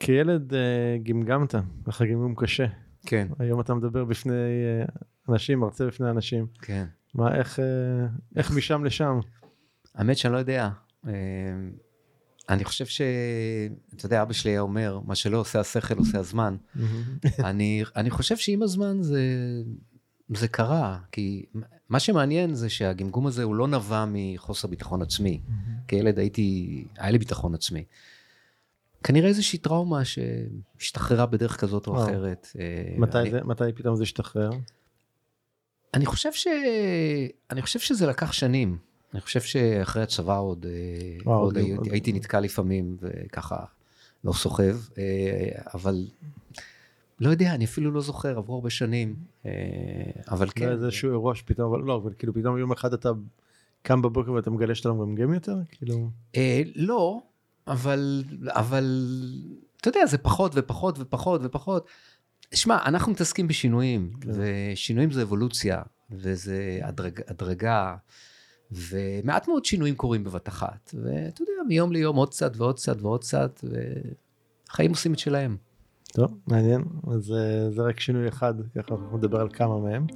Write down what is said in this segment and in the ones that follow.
כילד אה, גמגמת, לך גמגום קשה. כן, היום אתה מדבר בפני אה, אנשים, מרצה בפני אנשים. כן. מה, איך, אה, איך משם לשם? האמת שאני לא יודע. אני חושב ש... אתה יודע, אבא שלי היה אומר, מה שלא עושה השכל עושה הזמן. אני, אני חושב שעם הזמן זה, זה קרה, כי מה שמעניין זה שהגמגום הזה הוא לא נבע מחוסר ביטחון עצמי. כילד הייתי, היה לי ביטחון עצמי. כנראה איזושהי טראומה שהשתחררה בדרך כזאת או. אחרת. אה, מתי, אני, זה, מתי פתאום זה השתחרר? אני חושב ש... אני חושב שזה לקח שנים. אני חושב שאחרי הצבא עוד, אה, וואו, עוד עוד- הייתי, עוד- הייתי נתקע לפעמים וככה לא סוחב, אה, אבל לא יודע, אני אפילו לא זוכר, עברו הרבה שנים, אבל כן. כן. זה איזשהו אירוע שפתאום, אבל לא, אבל כאילו פתאום יום אחד אתה קם בבוקר ואתה מגלה שאתה לא מגמגם יותר? כאילו... לא, אבל, אבל, אתה יודע, זה פחות ופחות ופחות ופחות. שמע, אנחנו מתעסקים בשינויים, כן. ושינויים זה אבולוציה, וזה הדרג, הדרגה, ומעט מאוד שינויים קורים בבת אחת. ואתה יודע, מיום ליום עוד קצת ועוד קצת ועוד קצת, וחיים עושים את שלהם. טוב, מעניין. אז אה, זה רק שינוי אחד, ככה אנחנו נדבר על כמה מהם.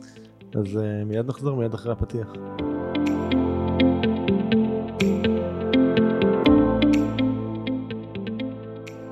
אז אה, מיד נחזור, מיד אחרי הפתיח.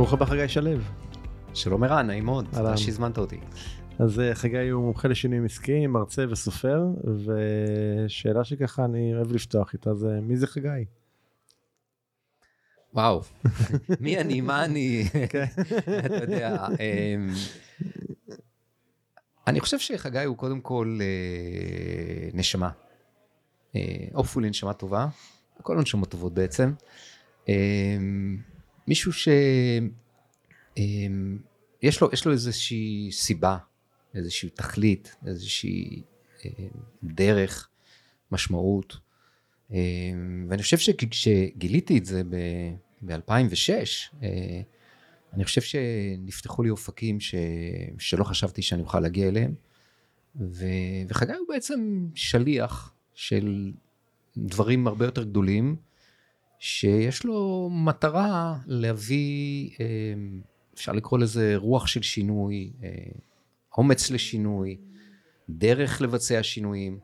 ברוך הבא חגי שלו. שלום ערן, נעים מאוד. תודה שהזמנת אותי. אז אה, חגי הוא מומחה לשינויים עסקיים, מרצה וסופר, ושאלה שככה אני אוהב לפתוח איתה זה מי זה חגי? וואו, מי אני, מה אני, כן. אתה יודע. אמ, אני חושב שחגי הוא קודם כל אה, נשמה. אופול נשמה טובה, כל הנשמות טובות בעצם. אמ, מישהו ש... אמ, לו, לו איזושהי סיבה, איזושהי תכלית, איזושהי אה, דרך, משמעות. אה, ואני חושב שכשגיליתי את זה ב-2006, אני חושב שנפתחו לי אופקים ש... שלא חשבתי שאני אוכל להגיע אליהם. ו... וחגי הוא בעצם שליח של דברים הרבה יותר גדולים, שיש לו מטרה להביא, אה, אפשר לקרוא לזה רוח של שינוי, אה, אומץ לשינוי, דרך לבצע שינויים,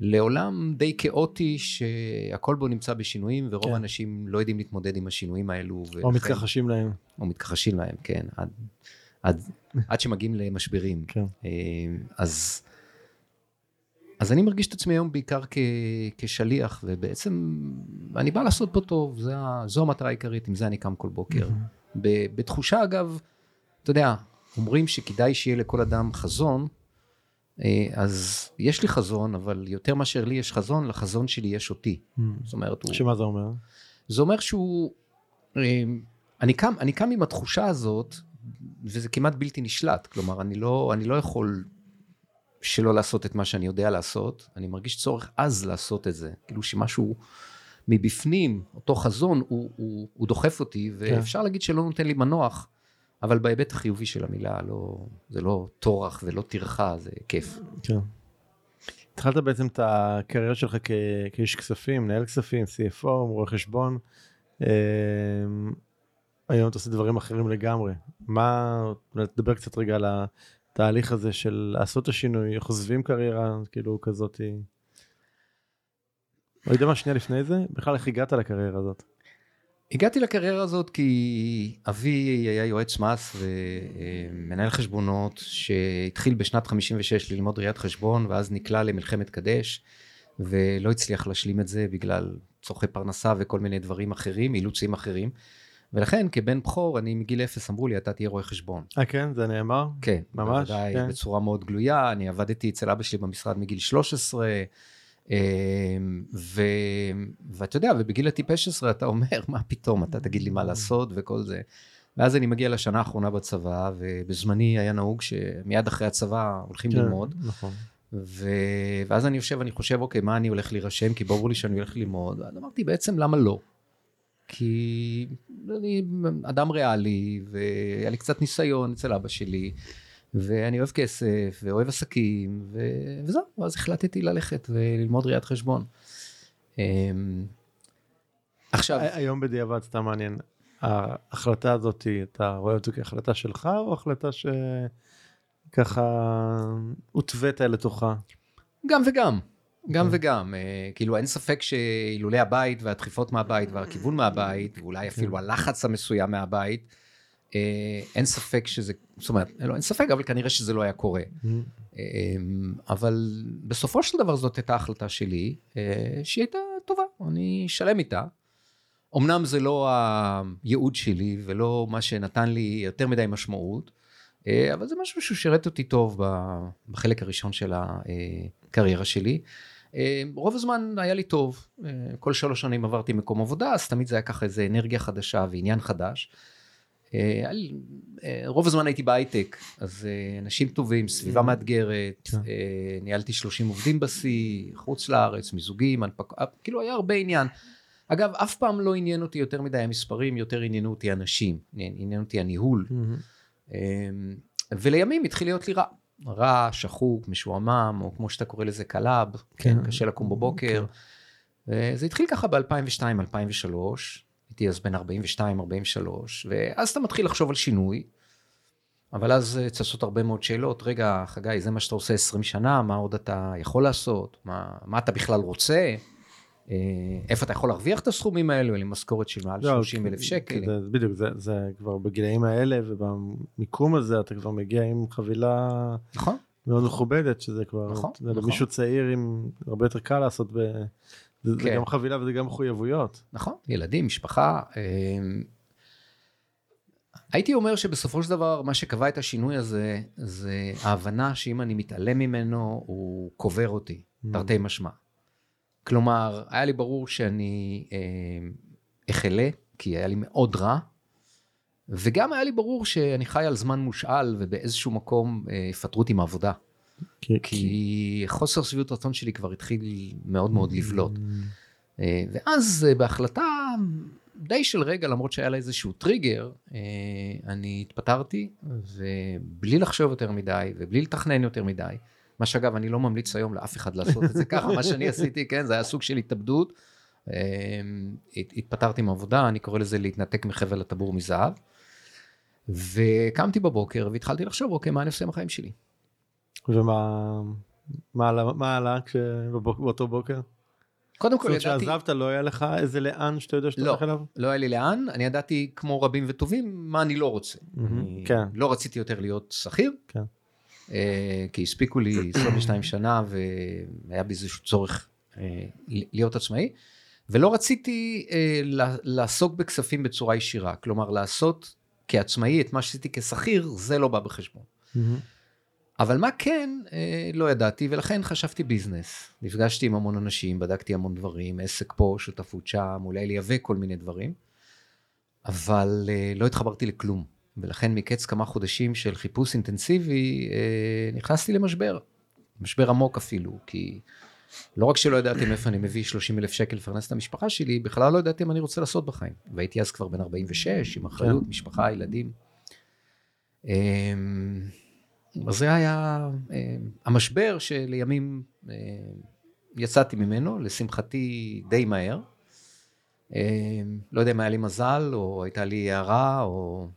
לעולם די כאוטי שהכל בו נמצא בשינויים, ורוב כן. האנשים לא יודעים להתמודד עם השינויים האלו. או ולכן- מתכחשים להם. או מתכחשים להם, כן, עד, עד, עד שמגיעים למשברים. כן. אה, אז, אז אני מרגיש את עצמי היום בעיקר כ, כשליח, ובעצם אני בא לעשות פה טוב, זה, זו המטרה העיקרית, עם זה אני קם כל בוקר. ב, בתחושה, אגב, אתה יודע, אומרים שכדאי שיהיה לכל אדם חזון, אה, אז יש לי חזון, אבל יותר מאשר לי יש חזון, לחזון שלי יש אותי. זאת אומרת, הוא... שמה זה אומר? זה אומר שהוא... אה, אני קם, אני קם עם התחושה הזאת, וזה כמעט בלתי נשלט. כלומר, אני לא, אני לא יכול שלא לעשות את מה שאני יודע לעשות, אני מרגיש צורך עז לעשות את זה. כאילו שמשהו מבפנים, אותו חזון, הוא, הוא, הוא דוחף אותי, ואפשר להגיד שלא נותן לי מנוח, אבל בהיבט החיובי של המילה, לא, זה לא טורח ולא טרחה, זה כיף. כן. התחלת בעצם את הקריירה שלך כ- כאיש כספים, מנהל כספים, CFO, רואה חשבון. אמ, היום אתה עושה דברים אחרים לגמרי. מה, תדבר קצת רגע על התהליך הזה של לעשות את השינוי, איך עוזבים קריירה כאילו כזאת. לא יודע מה שנייה לפני זה, בכלל איך הגעת לקריירה הזאת. הגעתי לקריירה הזאת כי אבי היה יועץ מס ומנהל חשבונות שהתחיל בשנת 56 ללמוד ראיית חשבון ואז נקלע למלחמת קדש ולא הצליח להשלים את זה בגלל צורכי פרנסה וכל מיני דברים אחרים, אילוצים אחרים. ולכן כבן בכור אני מגיל אפס אמרו לי אתה תהיה רואה חשבון. אה כן זה נאמר? כן. ממש? בוודאי, כן. בצורה מאוד גלויה, אני עבדתי אצל אבא שלי במשרד מגיל 13. אמ, ו... ואתה יודע, ובגיל הטיפש עשרה אתה אומר, מה פתאום, אתה תגיד לי מה לעשות וכל זה. ואז אני מגיע לשנה האחרונה בצבא, ובזמני היה נהוג שמיד אחרי הצבא הולכים כן, ללמוד. נכון. ו... ואז אני יושב ואני חושב, אוקיי, מה אני הולך להירשם? כי ברור לי שאני הולך ללמוד. ואז אמרתי, בעצם למה לא? כי אני אדם ריאלי, והיה לי קצת ניסיון אצל אבא שלי, ואני אוהב כסף, ואוהב עסקים, ו... וזהו, ואז החלטתי ללכת וללמוד ראיית חשבון. אמ, עכשיו, היום בדיעבד סתם מעניין, ההחלטה הזאת, אתה רואה אותה כהחלטה שלך או החלטה שככה הותווית לתוכה? גם וגם, גם אוקיי. וגם, אה, כאילו אין ספק שאילולי הבית והדחיפות מהבית והכיוון מהבית, ואולי אפילו כן. הלחץ המסוים מהבית, אה, אין ספק שזה, זאת אומרת, לא אין ספק, אבל כנראה שזה לא היה קורה. אה, אבל בסופו של דבר זאת הייתה החלטה שלי, שהיא הייתה טובה, אני שלם איתה. אמנם זה לא הייעוד שלי ולא מה שנתן לי יותר מדי משמעות, אבל זה משהו ששירת אותי טוב בחלק הראשון של הקריירה שלי. אה, רוב הזמן היה לי טוב, אה, כל שלוש שנים עברתי מקום עבודה, אז תמיד זה היה ככה איזה אנרגיה חדשה ועניין חדש. אה, רוב הזמן הייתי בהייטק, אז אנשים טובים, סביבה מאתגרת, כן. ניהלתי 30 עובדים בשיא, חוץ לארץ, מיזוגים, הנפק... כאילו היה הרבה עניין. אגב, אף פעם לא עניין אותי יותר מדי המספרים, יותר עניינו אותי אנשים, עניין אותי הניהול. אמ, ולימים התחיל להיות לי רע. רע, שחוק, משועמם, או כמו שאתה קורא לזה קלאב, כן, כן. קשה לקום בבוקר. זה התחיל ככה ב-2002-2003, הייתי אז בן 42-43, ואז אתה מתחיל לחשוב על שינוי, אבל אז אה, צצות הרבה מאוד שאלות, רגע, חגי, זה מה שאתה עושה 20 שנה, מה עוד אתה יכול לעשות? מה, מה אתה בכלל רוצה? אה, איפה אתה יכול להרוויח את הסכומים האלו, עם משכורת של מעל לא, 30 אלף כי- שקל? זה- בדיוק, זה- זה כבר בגילאים האלה ובמיקום הזה אתה כבר מגיע עם חבילה נכון, מאוד מכובדת שזה כבר, נכון, יודע, נכון. למישהו צעיר עם הרבה יותר קל לעשות, ב... זה זה כן. גם חבילה וזה גם מחויבויות. נכון, ילדים, משפחה. אמ, הייתי אומר שבסופו של דבר מה שקבע את השינוי הזה זה ההבנה שאם אני מתעלם ממנו הוא קובר אותי, Mm. תרתי משמע. כלומר, היה לי ברור שאני אמ, אחלה, כי היה לי מאוד רע, וגם היה לי ברור שאני חי על זמן מושאל ובאיזשהו מקום אה, יפטרו אותי מהעבודה. כי, כי חוסר שביעות רצון שלי כבר התחיל מאוד מאוד לבלוט. Mm. אה, ואז אה, בהחלטה די של רגע, למרות שהיה לה איזשהו טריגר, אה, אני התפטרתי, ובלי לחשוב יותר מדי, ובלי לתכנן יותר מדי, מה שאגב, אני לא ממליץ היום לאף אחד לעשות את זה ככה, מה שאני עשיתי, כן, זה היה סוג של התאבדות. הת- התפטרתי מעבודה, אני קורא לזה להתנתק מחבל הטבור מזהב. וקמתי בבוקר והתחלתי לחשוב, אוקיי, מה אני עושה עם החיים שלי? ומה מה עלה, מה עלה באותו בוקר? קודם זאת כל אומרת ידעתי... שעזבת לא היה לך איזה לאן שאתה יודע שאתה לא. הולך אליו? לא היה לי לאן, אני ידעתי כמו רבים וטובים מה אני לא רוצה. מהמם, אני כן. לא רציתי יותר להיות שכיר, כן. אה, כי הספיקו לי 22 שנה והיה בי איזשהו צורך אה, להיות עצמאי, ולא רציתי אה, לעסוק בכספים בצורה ישירה, כלומר לעשות כעצמאי את מה שעשיתי כשכיר, זה לא בא בחשבון. מהמם. אבל מה כן, אה, לא ידעתי, ולכן חשבתי ביזנס. נפגשתי עם המון אנשים, בדקתי המון דברים, עסק פה, שותפות שם, אולי לייבא כל מיני דברים, אבל אה, לא התחברתי לכלום. ולכן מקץ כמה חודשים של חיפוש אינטנסיבי, אה, נכנסתי למשבר. משבר עמוק אפילו, כי לא רק שלא ידעתי מאיפה אני מביא 30 אלף שקל לפרנס את המשפחה שלי, בכלל לא ידעתי מה אני רוצה לעשות בחיים. והייתי אז כבר בן 46, עם אחריות, כן. משפחה, ילדים. אמ, אז זה היה אה, המשבר שלימים אה, יצאתי ממנו, לשמחתי די מהר. אה, לא יודע אם היה לי מזל, או הייתה לי הערה, או...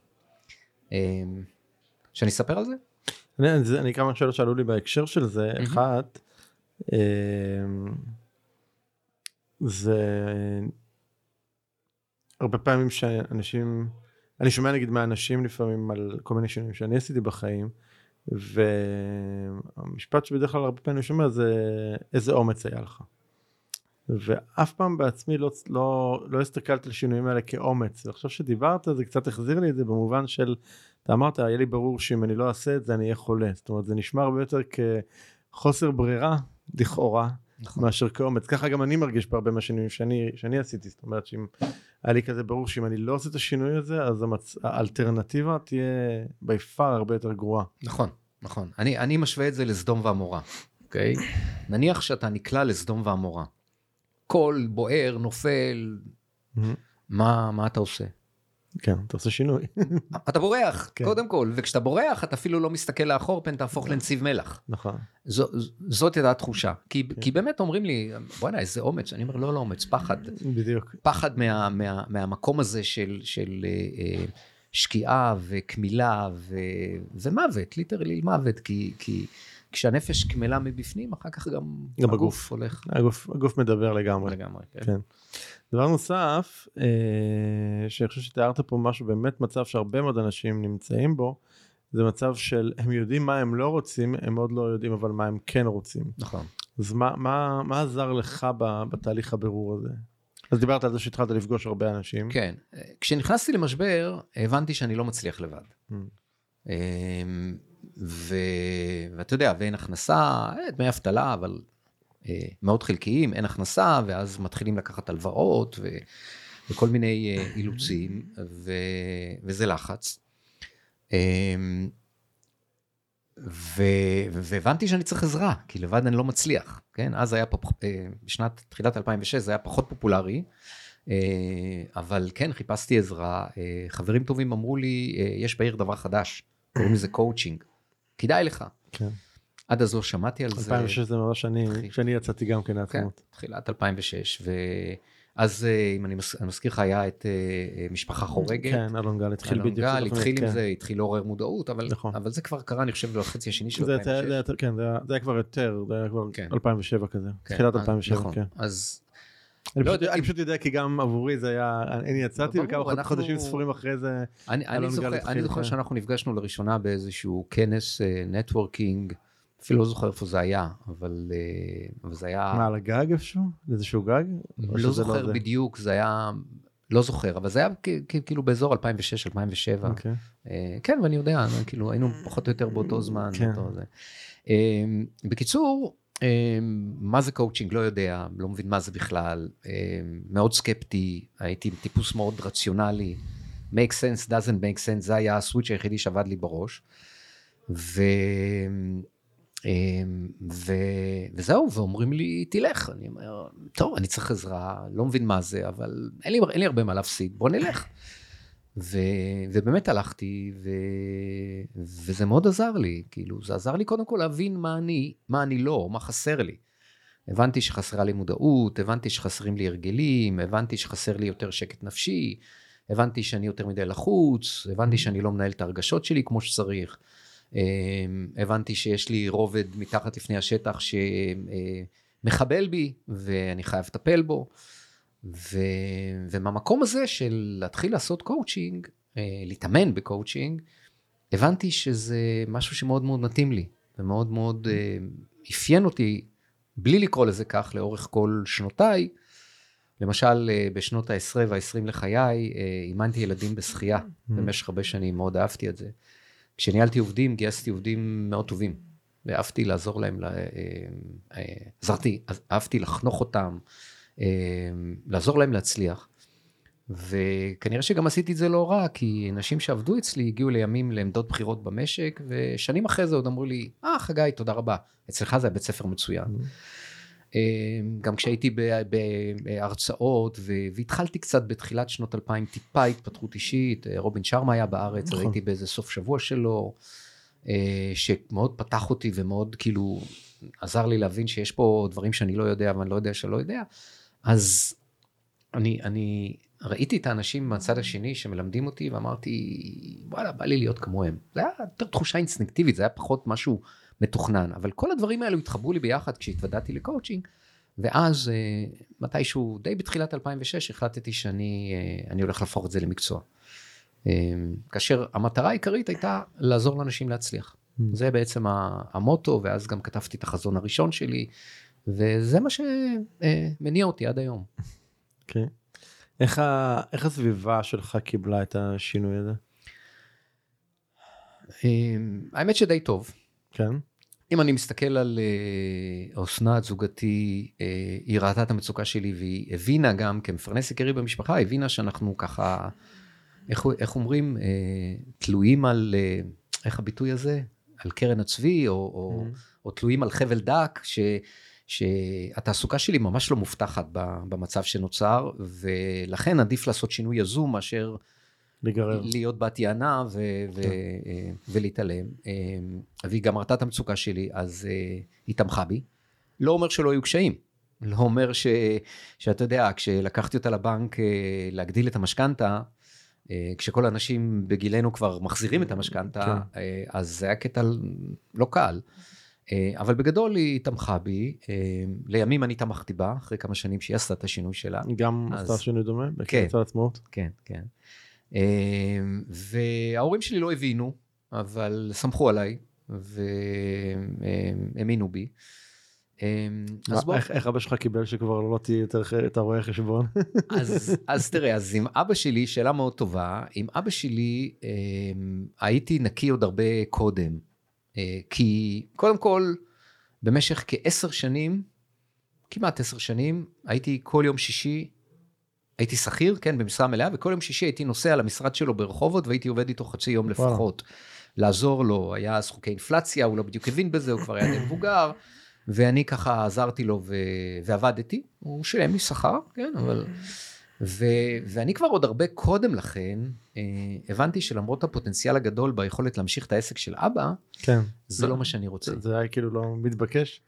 אה, שאני אספר על זה? אני, אני כמה שאלות שעלו לי בהקשר של זה, מהמם. אחת, אמ, זה הרבה פעמים שאנשים, אני שומע נגיד מהאנשים לפעמים על כל מיני שינויים שאני עשיתי בחיים, והמשפט שבדרך כלל הרבה פעמים אני שומע זה איזה אומץ היה לך. ואף פעם בעצמי לא, לא, לא הסתכלתי על השינויים האלה כאומץ. ועכשיו שדיברת זה קצת החזיר לי את זה במובן של, אתה אמרת, היה לי ברור שאם אני לא אעשה את זה אני אהיה חולה. זאת אומרת, זה נשמע הרבה יותר כחוסר ברירה, לכאורה, נכון. מאשר כאומץ. ככה גם אני מרגיש בהרבה מהשינויים שאני, שאני עשיתי. זאת אומרת, שאם היה לי כזה ברור שאם אני לא עושה את השינוי הזה, אז המצ... האלטרנטיבה תהיה בי פאר הרבה יותר גרועה. נכון, נכון. אני, אני משווה את זה לסדום ועמורה, אוקיי? נניח שאתה נקלע לסדום ועמורה. הכל בוער, נופל, mm-hmm. מה, מה אתה עושה? כן, אתה עושה שינוי. אתה בורח, כן. קודם כל, וכשאתה בורח אתה אפילו לא מסתכל לאחור, פן תהפוך לנציב מלח. נכון. זו, זאת הייתה התחושה. כי, כן. כי באמת אומרים לי, בוא'נה, איזה אומץ. אני אומר, לא, לא אומץ, פחד. בדיוק. פחד מה, מה, מהמקום הזה של, של אה, שקיעה וקמילה ו, ומוות, ליטרלי מוות, כי... כי כשהנפש קמלה מבפנים, אחר כך גם, גם הגוף, הגוף הולך. הגוף, הגוף מדבר לגמרי. לגמרי, כן. כן. דבר נוסף, אה, שאני חושב שתיארת פה משהו, באמת מצב שהרבה מאוד אנשים נמצאים בו, זה מצב של הם יודעים מה הם לא רוצים, הם עוד לא יודעים אבל מה הם כן רוצים. נכון. אז מה, מה, מה עזר לך בתהליך הבירור הזה? אז דיברת על זה שהתחלת לפגוש הרבה אנשים. כן. כשנכנסתי למשבר, הבנתי שאני לא מצליח לבד. Mm. ו... ואתה יודע, ואין הכנסה, אה, דמי אבטלה, אבל אה, מאוד חלקיים, אין הכנסה, ואז מתחילים לקחת הלוואות ו... וכל מיני אה, אילוצים, ו... וזה לחץ. אה, ו... והבנתי שאני צריך עזרה, כי לבד אני לא מצליח, כן? אז היה, פופ... אה, בשנת תחילת 2006 זה היה פחות פופולרי, אה, אבל כן, חיפשתי עזרה. חברים טובים אמרו לי, יש בעיר דבר חדש, קוראים לזה קואוצ'ינג. כדאי לך. כן. עד אז לא שמעתי על 2006 זה. 2006 זה ממש שנים, כשאני יצאתי גם כן לעצמאות. כן, תחילת 2006, ואז אה, אם אני מזכיר לך היה את אה, משפחה חורגת. כן, אלון גל התחיל בדיוק. אלון גל התחיל עם כן. זה, התחיל לעורר מודעות, אבל, נכון. אבל זה כבר קרה אני חושב בחצי השני של 2006. כן, זה היה כבר יותר, זה היה כבר 2007 כן. כזה, כן, תחילת 2007, נכון. כן. אז אני, לא פשוט, אני פשוט יודע כי גם עבורי זה היה, אני יצאתי וכמה אנחנו... חודשים ספורים אחרי זה. אני, אני זוכר, אני זוכר שאנחנו נפגשנו לראשונה באיזשהו כנס נטוורקינג, uh, אפילו לא זוכר איפה זה היה, אבל, uh, אבל זה היה... מה, על הגג איפשהו? איזשהו גג? לא זוכר לא בדיוק, זה היה, לא זוכר, אבל זה היה כאילו באזור 2006-2007. Okay. Uh, כן, ואני יודע, כאילו היינו פחות או יותר באותו זמן. כן. באותו זה. Uh, בקיצור, מה זה קואוצ'ינג? לא יודע, לא מבין מה זה בכלל, אמ, מאוד סקפטי, הייתי טיפוס מאוד רציונלי, make sense, doesn't make sense, זה היה הסוויץ' היחידי שעבד לי בראש. ו... אמ, ו... וזהו, ואומרים לי, תלך. אני אומר, טוב, אני צריך עזרה, לא מבין מה זה, אבל אין לי, אין לי הרבה מה להפסיד, בוא נלך. ו, ובאמת הלכתי, ו, וזה מאוד עזר לי, כאילו, זה עזר לי קודם כל להבין מה אני, מה אני לא, מה חסר לי. הבנתי שחסרה לי מודעות, הבנתי שחסרים לי הרגלים, הבנתי שחסר לי יותר שקט נפשי, הבנתי שאני יותר מדי לחוץ, הבנתי שאני לא מנהל את הרגשות שלי כמו שצריך, אמ, הבנתי שיש לי רובד מתחת לפני השטח שמחבל בי ואני חייב לטפל בו. ו... ומהמקום הזה של להתחיל לעשות קואוצ'ינג, אה, להתאמן בקואוצ'ינג, הבנתי שזה משהו שמאוד מאוד מתאים לי, ומאוד מאוד אה, אפיין אותי, בלי לקרוא לזה כך, לאורך כל שנותיי. למשל, אה, בשנות ה-10 וה-20 לחיי, אימנתי ילדים בשחייה mm-hmm. במשך הרבה שנים, מאוד אהבתי את זה. כשניהלתי עובדים, גייסתי עובדים מאוד טובים, ואהבתי לעזור להם, עזרתי, אהבתי לחנוך אותם, לעזור להם להצליח. וכנראה שגם עשיתי את זה לא רע, כי אנשים שעבדו אצלי הגיעו לימים לעמדות בחירות במשק, ושנים אחרי זה עוד אמרו לי, אה, חגי, תודה רבה, אצלך זה בית ספר מצוין. Mm-hmm. אמ, גם כשהייתי בהרצאות, והתחלתי קצת בתחילת שנות 2000, טיפה התפתחות אישית, אה, רובין שרמה היה בארץ, נכון. הייתי באיזה סוף שבוע שלו, אה, שמאוד פתח אותי ומאוד כאילו עזר לי להבין שיש פה דברים שאני לא יודע, ואני לא יודע שלא יודע. אז אני, אני ראיתי את האנשים מהצד השני שמלמדים אותי ואמרתי, וואלה, בא לי להיות כמוהם. זה היה יותר תחושה אינסטינקטיבית, זה היה פחות משהו מתוכנן, אבל כל הדברים האלו התחברו לי ביחד כשהתוודעתי לקואוצ'ינג, ואז אה, מתישהו, די בתחילת 2006, החלטתי שאני אני הולך להפוך את זה למקצוע. כאשר המטרה העיקרית הייתה לעזור לאנשים להצליח. Mm. זה בעצם המוטו, ואז גם כתבתי את החזון הראשון שלי, וזה מה שמניע אותי עד היום. אוקיי. Okay. איך, ה... איך הסביבה שלך קיבלה את השינוי הזה? האמת שדי טוב. כן. אם אני מסתכל על אה, אסנת, זוגתי, אה, היא ראתה את המצוקה שלי והיא הבינה גם כמפרנס עיקרי במשפחה, הבינה שאנחנו ככה, איך, איך אומרים, אה, תלויים על, איך הביטוי הזה? על קרן הצבי, או, או, mm-hmm. או תלויים על חבל דק, ש, שהתעסוקה שלי ממש לא מובטחת במצב שנוצר, ולכן עדיף לעשות שינוי יזום מאשר לגרר. להיות בת יענה ו- ו- כן. אה, ולהתעלם. אה, והיא גם ראתה את המצוקה שלי, אז אה, היא תמכה בי. לא אומר שלא היו קשיים. לא אומר ש, שאתה יודע, כשלקחתי אותה לבנק להגדיל את המשכנתה, כשכל האנשים בגילנו כבר מחזירים את המשכנתה, כן. אז זה היה קטע לא קל. אבל בגדול היא תמכה בי, לימים אני תמכתי בה, אחרי כמה שנים שהיא עשתה את השינוי שלה. גם אז... עשתה שינוי דומה? כן. עצמאות? כן, כן. אמ, וההורים שלי לא הבינו, אבל סמכו עליי, והאמינו בי. אז בוא... איך, איך אבא שלך קיבל שכבר לא תהיה יותר את הרואה חשבון? אז, אז תראה, אז עם אבא שלי, שאלה מאוד טובה, עם אבא שלי הייתי נקי עוד הרבה קודם. אה, כי קודם כל, במשך כעשר שנים, כמעט עשר שנים, הייתי כל יום שישי הייתי שכיר, כן, במשרה מלאה, וכל יום שישי הייתי נוסע למשרד שלו ברחובות, והייתי עובד איתו חצי יום לפחות. לעזור לו, היה אז חוקי אינפלציה, הוא לא בדיוק הבין בזה, הוא כבר היה די מבוגר, ואני ככה עזרתי לו ו... ועבדתי, הוא שילם לי שכר, כן, אבל... ו... ואני כבר עוד הרבה קודם לכן, אה, הבנתי שלמרות הפוטנציאל הגדול ביכולת להמשיך את העסק של אבא, כן. זה לא מה שאני רוצה. זה היה כאילו לא מתבקש,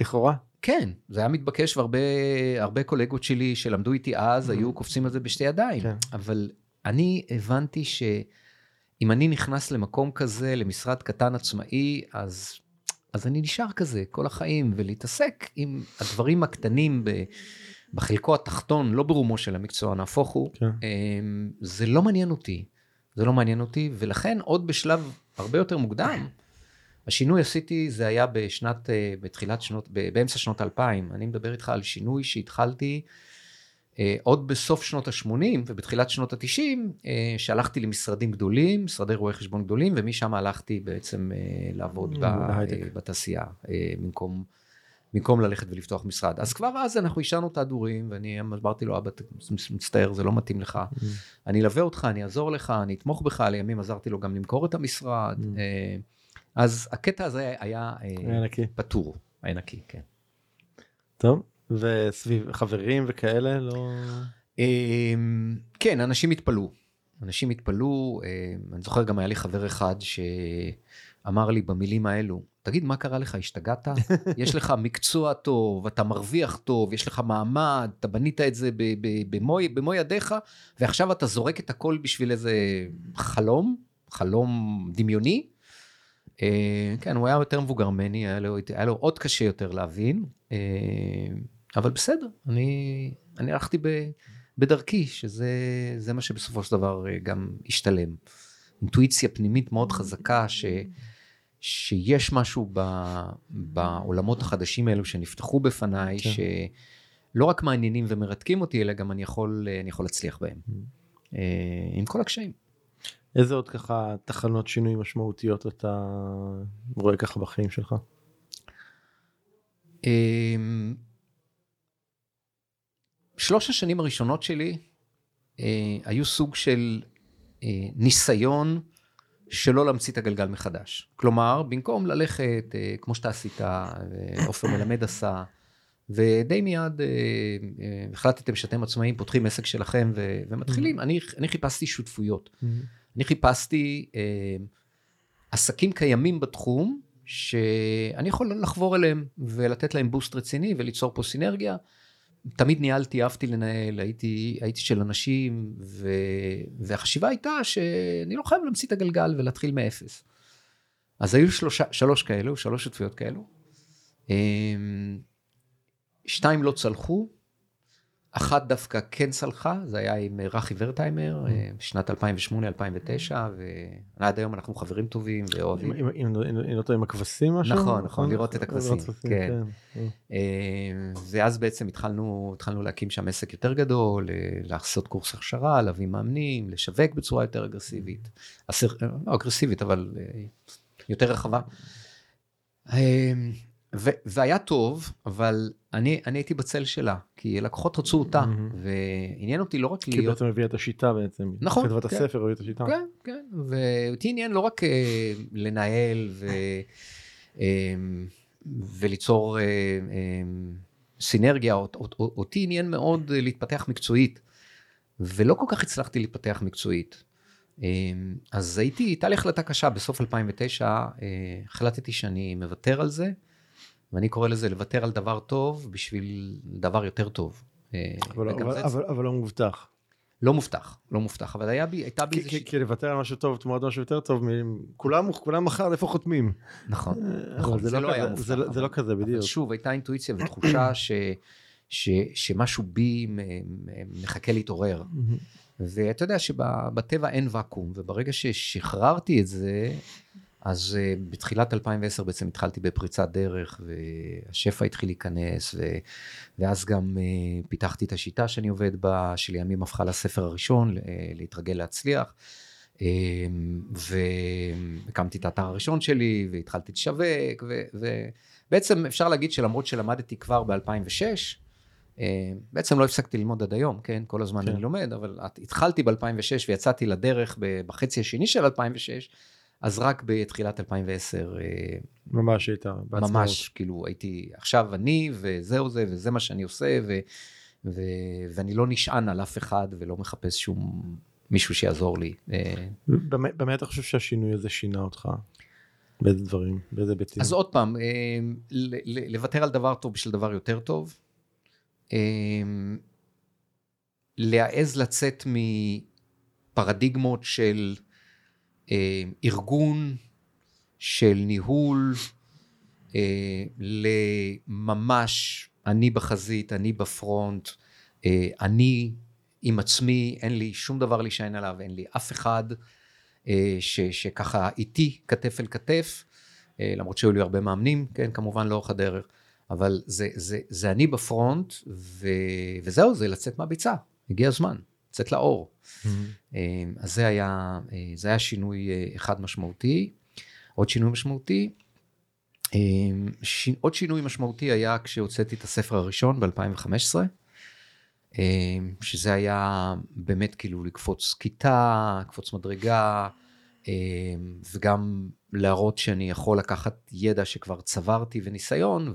לכאורה. כן, זה היה מתבקש והרבה קולגות שלי שלמדו איתי אז mm-hmm. היו קופצים על זה בשתי ידיים. כן. אבל אני הבנתי שאם אני נכנס למקום כזה, למשרד קטן עצמאי, אז, אז אני נשאר כזה כל החיים, ולהתעסק עם הדברים הקטנים ב, בחלקו התחתון, לא ברומו של המקצוע, נהפוך הוא, כן. אמ, זה לא מעניין אותי. זה לא מעניין אותי, ולכן עוד בשלב הרבה יותר מוקדם, השינוי עשיתי, זה היה בשנת, אה, בתחילת שנות, באמצע שנות 2000. אני מדבר איתך על שינוי שהתחלתי אה, עוד בסוף שנות ה-80 ובתחילת שנות ה-90, אה, שהלכתי למשרדים גדולים, משרדי רואי חשבון גדולים, ומשם הלכתי בעצם לעבוד ב, בתעשייה, במקום, במקום ללכת ולפתוח משרד. אז כבר אז אנחנו השארנו את ההדורים, ואני אמרתי לו, אבא, מצטער, זה לא מתאים לך. Mm. אני אלווה אותך, אני אעזור לך, אני אתמוך בך, לימים עזרתי לו גם למכור את המשרד. Mm. אז הקטע הזה היה, אה, היה נקי. פטור, היה נקי, כן. טוב, וסביב חברים וכאלה לא... אמ, כן, אנשים התפלאו. אנשים התפלאו, אני זוכר גם היה לי חבר אחד שאמר לי במילים האלו, תגיד, מה קרה לך, השתגעת? יש לך מקצוע טוב, אתה מרוויח טוב, יש לך מעמד, אתה בנית את זה במו, במו ידיך, ועכשיו אתה זורק את הכל בשביל איזה חלום, חלום דמיוני, אה, כן, הוא היה יותר מבוגר ממני, היה לו, היה לו עוד קשה יותר להבין, אה, אבל בסדר, אני, אני הלכתי ב, בדרכי, שזה מה שבסופו של דבר אה, גם השתלם. אינטואיציה פנימית מאוד חזקה, ש, שיש משהו ב, בעולמות החדשים האלו שנפתחו בפניי, כן. שלא רק מעניינים ומרתקים אותי, אלא גם אני יכול, אני יכול להצליח בהם, mm. עם כל הקשיים. איזה עוד ככה תחנות שינוי משמעותיות אתה רואה ככה בחיים שלך? אמ, שלוש השנים הראשונות שלי אה, היו סוג של אה, ניסיון שלא להמציא את הגלגל מחדש. כלומר, במקום ללכת, אה, כמו שאתה עשית, עופר מלמד עשה, ודי מיד החלטתם שאתם עצמאים, פותחים עסק שלכם ומתחילים, mm-hmm. אני, אני חיפשתי שותפויות. Mm-hmm. אני חיפשתי אה, עסקים קיימים בתחום, שאני יכול לחבור אליהם ולתת להם בוסט רציני וליצור פה סינרגיה. תמיד ניהלתי, אהבתי לנהל, הייתי, הייתי של אנשים, ו, והחשיבה הייתה שאני לא חייב להמציא את הגלגל ולהתחיל מאפס. אז היו שלושה, שלוש כאלו, שלוש שותפויות כאלו. אה, שתיים לא צלחו, אחת דווקא כן צלחה, זה היה עם רכי ורטהיימר, בשנת 2008-2009, ועד היום אנחנו חברים טובים ואוהבים. אם לא טועה עם הכבשים משהו? נכון, נכון, לראות את הכבשים, כן. ואז בעצם התחלנו להקים שם עסק יותר גדול, לעשות קורס הכשרה, להביא מאמנים, לשווק בצורה יותר אגרסיבית. לא אגרסיבית, אבל יותר רחבה. והיה טוב, אבל אני, אני הייתי בצל שלה, כי לקוחות רצו אותה, mm-hmm. ועניין אותי לא רק להיות... כי בעצם הביא את השיטה בעצם. נכון. כתבת כן. הספר הביא את השיטה. כן, כן, ואותי עניין לא רק uh, לנהל ו, uh, וליצור uh, uh, סינרגיה, אותי עניין מאוד להתפתח מקצועית, ולא כל כך הצלחתי להתפתח מקצועית. אז הייתי, הייתה לי החלטה קשה, בסוף 2009 החלטתי שאני מוותר על זה. ואני קורא לזה לוותר על דבר טוב בשביל דבר יותר טוב. אה, אבל, אבל, אבל, אבל לא מובטח. לא מובטח, לא מובטח, אבל היה בי, הייתה בי איזה... כי, כי לוותר על משהו טוב תמורת משהו יותר טוב, כולם, כולם מחר איפה חותמים. נכון, אה, נכון, זה, זה לא, לא היה מובטח. זה, אבל, זה לא כזה בדיוק. אבל שוב, הייתה אינטואיציה ותחושה ש, ש, שמשהו בי מחכה להתעורר. ואתה יודע שבטבע אין ואקום, וברגע ששחררתי את זה, אז uh, בתחילת 2010 בעצם התחלתי בפריצת דרך, והשפע התחיל להיכנס, ו... ואז גם uh, פיתחתי את השיטה שאני עובד בה, שלימים הפכה לספר הראשון, uh, להתרגל להצליח. uh, והקמתי את האתר הראשון שלי, והתחלתי לשווק, ו... ובעצם אפשר להגיד שלמרות שלמדתי כבר ב-2006, uh, בעצם לא הפסקתי ללמוד עד היום, כן? כל הזמן כן. אני לומד, אבל התחלתי ב-2006 ויצאתי לדרך בחצי השני של 2006, אז רק בתחילת 2010. אה, ממש היית בעצמאות. ממש, כאילו הייתי, עכשיו אני, וזהו זה, וזה מה שאני עושה, ו, ו, ואני לא נשען על אף אחד ולא מחפש שום מישהו שיעזור לי. אה. במה אתה חושב שהשינוי הזה שינה אותך? באיזה דברים? באיזה היבטים? אז עוד פעם, אה, לוותר על דבר טוב בשביל דבר יותר טוב. להעז לצאת מפרדיגמות של ארגון של ניהול אה, לממש אני בחזית, אני בפרונט, אה, אני עם עצמי, אין לי שום דבר להישען עליו, אין לי אף אחד ש, שככה איתי כתף אל כתף, למרות שהיו לי הרבה מאמנים, כן, כמובן לאורך הדרך, אבל זה, זה, זה אני בפרונט, ו, וזהו, זה לצאת מהביצה, הגיע הזמן, לצאת לאור. Mm-hmm. אז זה היה, אה, זה היה שינוי אה, אחד משמעותי. עוד שינוי משמעותי, ש... עוד שינוי משמעותי היה כשהוצאתי את הספר הראשון ב-2015, שזה היה באמת כאילו לקפוץ כיתה, לקפוץ מדרגה, וגם להראות שאני יכול לקחת ידע שכבר צברתי וניסיון,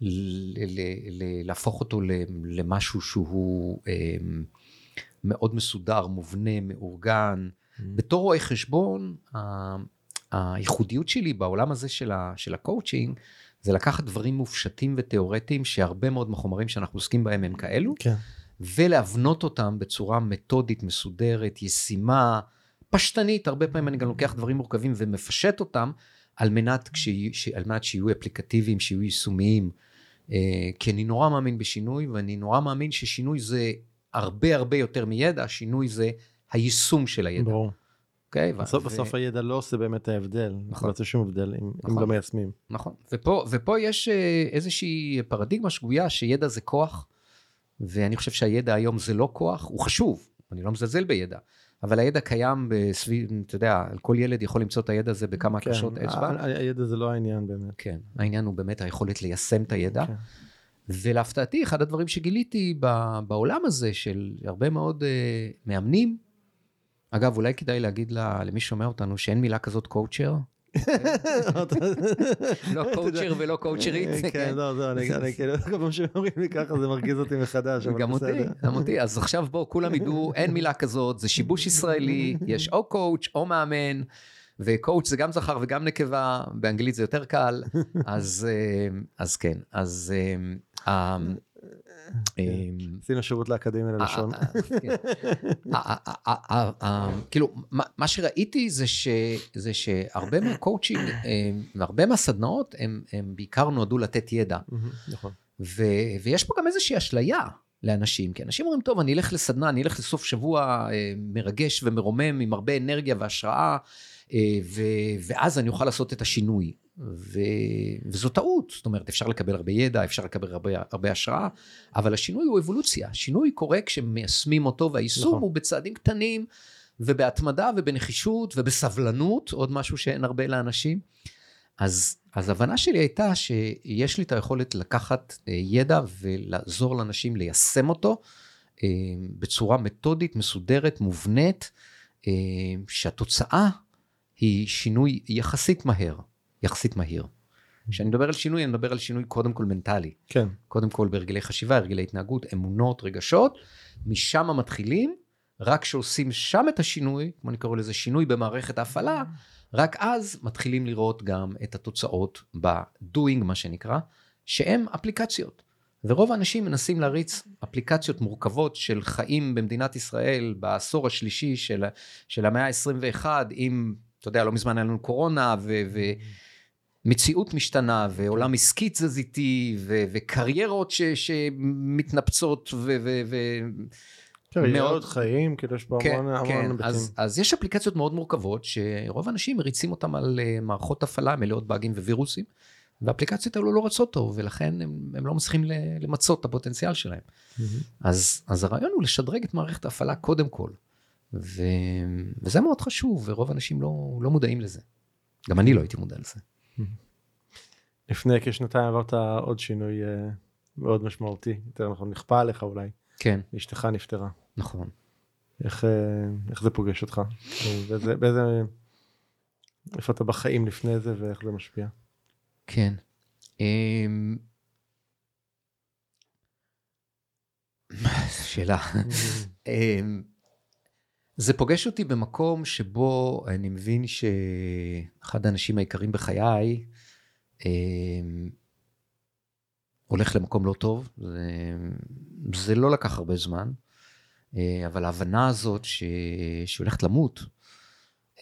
ולהפוך אותו למשהו שהוא מאוד מסודר, מובנה, מאורגן. Mm-hmm. בתור רואה חשבון, הייחודיות שלי בעולם הזה של, ה, של הקואוצ'ינג, זה לקחת דברים מופשטים ותיאורטיים, שהרבה מאוד מהחומרים שאנחנו עוסקים בהם הם כאלו, כן. ולהבנות אותם בצורה מתודית, מסודרת, ישימה, פשטנית, הרבה פעמים אני גם לוקח דברים מורכבים ומפשט אותם, על מנת, כשי, על מנת שיהיו אפליקטיביים, שיהיו יישומיים. Uh, כי אני נורא מאמין בשינוי, ואני נורא מאמין ששינוי זה הרבה הרבה יותר מידע, השינוי זה היישום של הידע. ברור. Okay, אוקיי? בסוף, ו... בסוף הידע לא עושה באמת ההבדל, נכון. לא עושה שום הבדל אם, נכון. אם לא מיישמים. נכון, ופה, ופה יש אה, איזושהי פרדיגמה שגויה שידע זה כוח, ואני חושב שהידע היום זה לא כוח, הוא חשוב, אני לא מזלזל בידע, אבל הידע קיים בסביב, אתה יודע, כל ילד יכול למצוא את הידע הזה בכמה כן, קשות אצבע. הידע זה לא העניין באמת. כן, העניין הוא באמת היכולת ליישם את הידע. כן. ולהפתעתי, אחד הדברים שגיליתי בעולם הזה של הרבה מאוד אה, מאמנים, אגב, אולי כדאי להגיד למי ששומע אותנו שאין מילה כזאת קואוצ'ר. לא קואוצ'ר ולא קואוצ'רית. כן, כן, לא, לא, אני כאילו, כל פעם שאומרים לי ככה זה מרגיז אותי מחדש, גם אותי, גם אותי. אז עכשיו בואו, כולם ידעו, אין מילה כזאת, זה שיבוש ישראלי, יש או coach או מאמן. ו coach זה גם זכר וגם נקבה, באנגלית זה יותר קל, אז, אה, כן, אז אה. עשינו שירות לאקדמיה ללשון. כאילו, מה שראיתי זה שהרבה מהקואוצ'ינג והרבה מהסדנאות הם בעיקר נועדו לתת ידע. נכון. ויש פה גם איזושהי אשליה לאנשים, כי אנשים אומרים, טוב, אני אלך לסדנה, אני אלך לסוף שבוע אה, מרגש ומרומם עם הרבה אנרגיה והשראה, אה, ו, ואז אני אוכל לעשות את השינוי. ו, וזו טעות, זאת אומרת, אפשר לקבל הרבה ידע, אפשר לקבל הרבה, הרבה השראה, אבל השינוי הוא אבולוציה. השינוי קורה כשמיישמים אותו, והיישום נכון. הוא בצעדים קטנים, ובהתמדה ובנחישות ובסבלנות, עוד משהו שאין הרבה לאנשים. אז, אז הבנה שלי הייתה שיש לי את היכולת לקחת אה, ידע ולעזור לאנשים ליישם אותו אה, בצורה מתודית, מסודרת, מובנית, אה, שהתוצאה היא שינוי יחסית מהר, יחסית מהיר. כשאני מדבר על שינוי, אני מדבר על שינוי קודם כל מנטלי. כן. קודם כל בהרגלי חשיבה, הרגלי התנהגות, אמונות, רגשות, משם מתחילים, רק כשעושים שם את השינוי, כמו אני קורא לזה שינוי במערכת ההפעלה, רק אז מתחילים לראות גם את התוצאות ב-doing, מה שנקרא, שהם אפליקציות. ורוב האנשים מנסים להריץ אפליקציות מורכבות של חיים במדינת ישראל בעשור השלישי של, של המאה ה-21, עם, אתה יודע, לא מזמן היה לנו קורונה, ו... ו מציאות משתנה ועולם עסקי תזזיתי וקריירות שמתנפצות ו... ו, ו קריירות חיים, כאילו יש פה כן, המון, המון כן. היבטים. אז, אז יש אפליקציות מאוד מורכבות שרוב האנשים מריצים אותם על uh, מערכות הפעלה מלאות באגים ווירוסים, והאפליקציות האלו לא רצות טוב ולכן הם, הם לא מצליחים למצות את הפוטנציאל שלהם. Mm-hmm. אז, אז הרעיון הוא לשדרג את מערכת ההפעלה קודם כל, ו, וזה מאוד חשוב ורוב האנשים לא, לא מודעים לזה. גם אני לא הייתי מודע לזה. לפני כשנתיים עברת עוד שינוי uh, מאוד משמעותי, יותר נכון, נכפה עליך אולי. כן. אשתך נפטרה. נכון. איך, אה, איך זה פוגש אותך? באיזה, באיזה, איפה אתה בחיים לפני זה ואיך זה משפיע? כן. אמ, שאלה. אמ, זה פוגש אותי במקום שבו אני מבין שאחד האנשים העיקריים בחיי אמ, הולך למקום לא טוב, זה, זה לא לקח הרבה זמן, אה, אבל ההבנה הזאת ש, שהיא הולכת למות,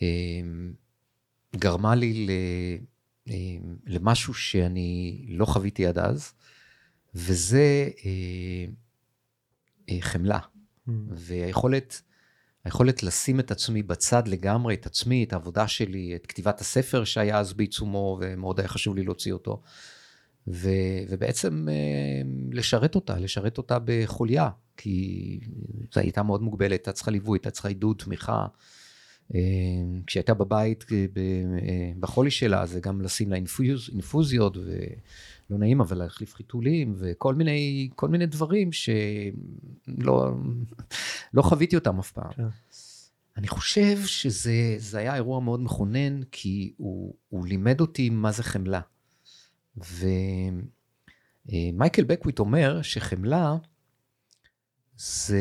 אה, גרמה לי ל, אה, למשהו שאני לא חוויתי עד אז, וזה חמלה, mm. והיכולת היכולת לשים את עצמי בצד לגמרי, את עצמי, את העבודה שלי, את כתיבת הספר שהיה אז בעיצומו, ומאוד היה חשוב לי להוציא אותו. ו, ובעצם אה, לשרת אותה, לשרת אותה בחוליה, כי זו הייתה מאוד מוגבלת, הייתה צריכה ליווי, הייתה צריכה עידוד, תמיכה. אה, כשהיא הייתה בבית אה, בחולי שלה, זה גם לשים לה אינפוז, אינפוזיות, ולא נעים, אבל להחליף חיתולים, וכל מיני, כל מיני דברים שלא לא חוויתי אותם אף פעם. כן. אני חושב שזה היה אירוע מאוד מכונן, כי הוא, הוא לימד אותי מה זה חמלה. ומייקל בקוויט אומר שחמלה זה,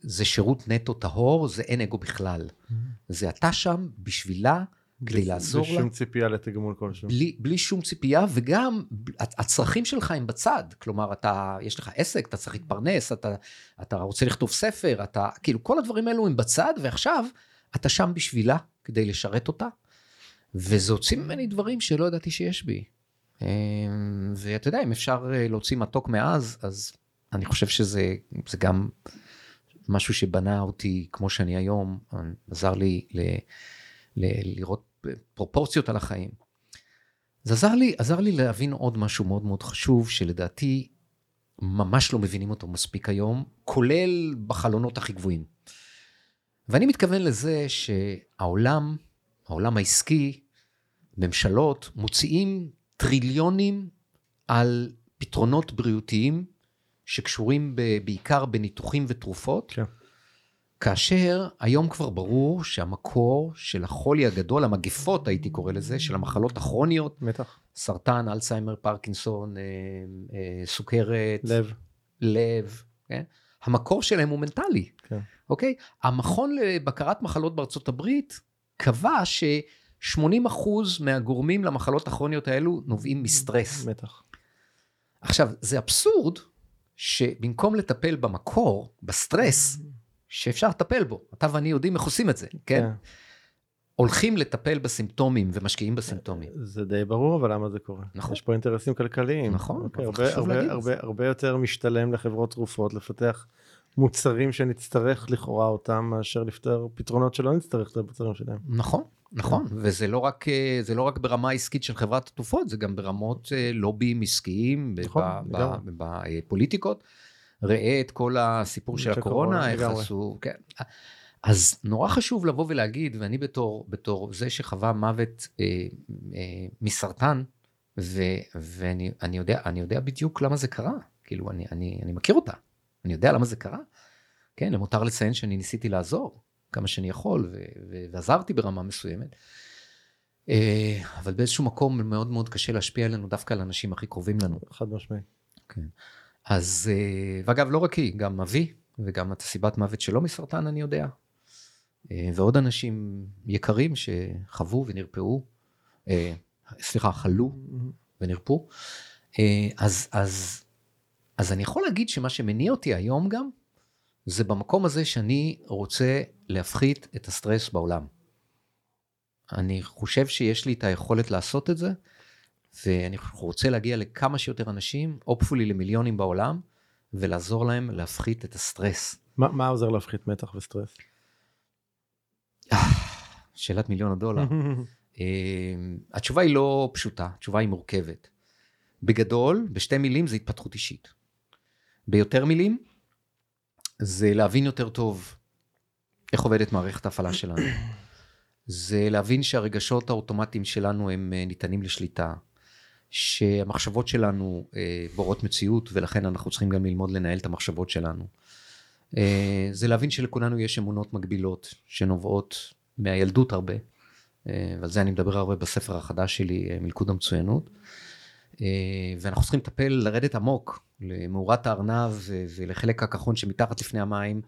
זה שירות נטו טהור, זה אין אגו בכלל. Mm-hmm. זה אתה שם בשבילה, כדי לעזור לה. בלי שום ציפייה לתגמול כלשהו. בלי, בלי שום ציפייה, וגם הצרכים שלך הם בצד. כלומר, אתה, יש לך עסק, אתה צריך להתפרנס, אתה, אתה רוצה לכתוב ספר, אתה, כאילו, כל הדברים האלו הם בצד, ועכשיו אתה שם בשבילה, כדי לשרת אותה. וזה הוציא ממני דברים שלא ידעתי שיש בי. אמ, ואתה יודע, אם אפשר אה, להוציא מתוק מאז, אז אני חושב שזה גם משהו שבנה אותי כמו שאני היום, עזר לי ל, ל, לראות פרופורציות על החיים. זה עזר לי, עזר לי להבין עוד משהו מאוד מאוד חשוב, שלדעתי ממש לא מבינים אותו מספיק היום, כולל בחלונות הכי גבוהים. ואני מתכוון לזה שהעולם, העולם העסקי, ממשלות, מוציאים טריליונים על פתרונות בריאותיים שקשורים ב, בעיקר בניתוחים ותרופות, כן. כאשר היום כבר ברור שהמקור של החולי הגדול, המגפות הייתי קורא לזה, של המחלות הכרוניות, בטח. סרטן, אלצהיימר, פרקינסון, אה, אה, סוכרת, לב, לב, כן? המקור שלהם הוא מנטלי, כן. אוקיי? המכון לבקרת מחלות בארצות הברית קבע ש... 80 אחוז מהגורמים למחלות הכרוניות האלו נובעים מסטרס. בטח. עכשיו, זה אבסורד שבמקום לטפל במקור, בסטרס, שאפשר לטפל בו, אתה ואני יודעים איך עושים את זה, כן? כן. הולכים לטפל בסימפטומים ומשקיעים בסימפטומים. זה די ברור, אבל למה זה קורה? נכון. יש פה אינטרסים כלכליים. נכון, אוקיי, אבל הרבה, הרבה, הרבה. הרבה יותר משתלם לחברות תרופות לפתח מוצרים שנצטרך לכאורה אותם, מאשר לפתור פתרונות שלא נצטרך את המוצרים שלהם. נכון, נכון, וזה לא רק, אה, זה לא רק ברמה העסקית של חברת התרופות, זה גם ברמות אה, לוביים עסקיים, נכון, בפוליטיקות. ראה את כל הסיפור של הקורונה, איך. עשו, כן. אז נורא חשוב לבוא ולהגיד, ואני בתור, בתור זה שחווה מוות אה, אה, מסרטן, ו, ואני אני יודע, אני יודע בדיוק למה זה קרה, כאילו אני, אני, אני מכיר אותה, אני יודע למה זה קרה. כן, למותר לציין שאני ניסיתי לעזור כמה שאני יכול, ו, ועזרתי ברמה מסוימת. אה, אבל באיזשהו מקום מאוד מאוד קשה להשפיע עלינו דווקא על האנשים הכי קרובים לנו. חד משמעי. כן. אז, אה, ואגב, לא רק היא, גם אבי, וגם את הסיבת מוות שלו מסרטן, אני יודע. אה, ועוד אנשים יקרים שחוו ונרפאו, סליחה, חלו ונרפאו. אז, אז, אז אני יכול להגיד שמה שמניע אותי היום גם, זה במקום הזה שאני רוצה להפחית את הסטרס בעולם. אני חושב שיש לי את היכולת לעשות את זה, ואני רוצה להגיע לכמה שיותר אנשים, hopefully למיליונים בעולם, ולעזור להם להפחית את הסטרס. מה, מה עוזר להפחית מתח וסטרס? שאלת מיליון הדולר. אה, התשובה היא לא פשוטה, התשובה היא מורכבת. בגדול, בשתי מילים זה התפתחות אישית. ביותר מילים, זה להבין יותר טוב איך עובדת מערכת ההפעלה שלנו. זה להבין שהרגשות האוטומטיים שלנו הם אה, ניתנים לשליטה, שהמחשבות שלנו אה, בורות מציאות ולכן אנחנו צריכים גם ללמוד לנהל את המחשבות שלנו. אה, זה להבין שלכולנו יש אמונות מגבילות שנובעות מהילדות הרבה, אה, ועל זה אני מדבר הרבה בספר החדש שלי, אה, מלכוד המצוינות. אה, ואנחנו צריכים לטפל, לרדת עמוק למאורת הארנב ולחלק הכחון שמתחת לפני המים,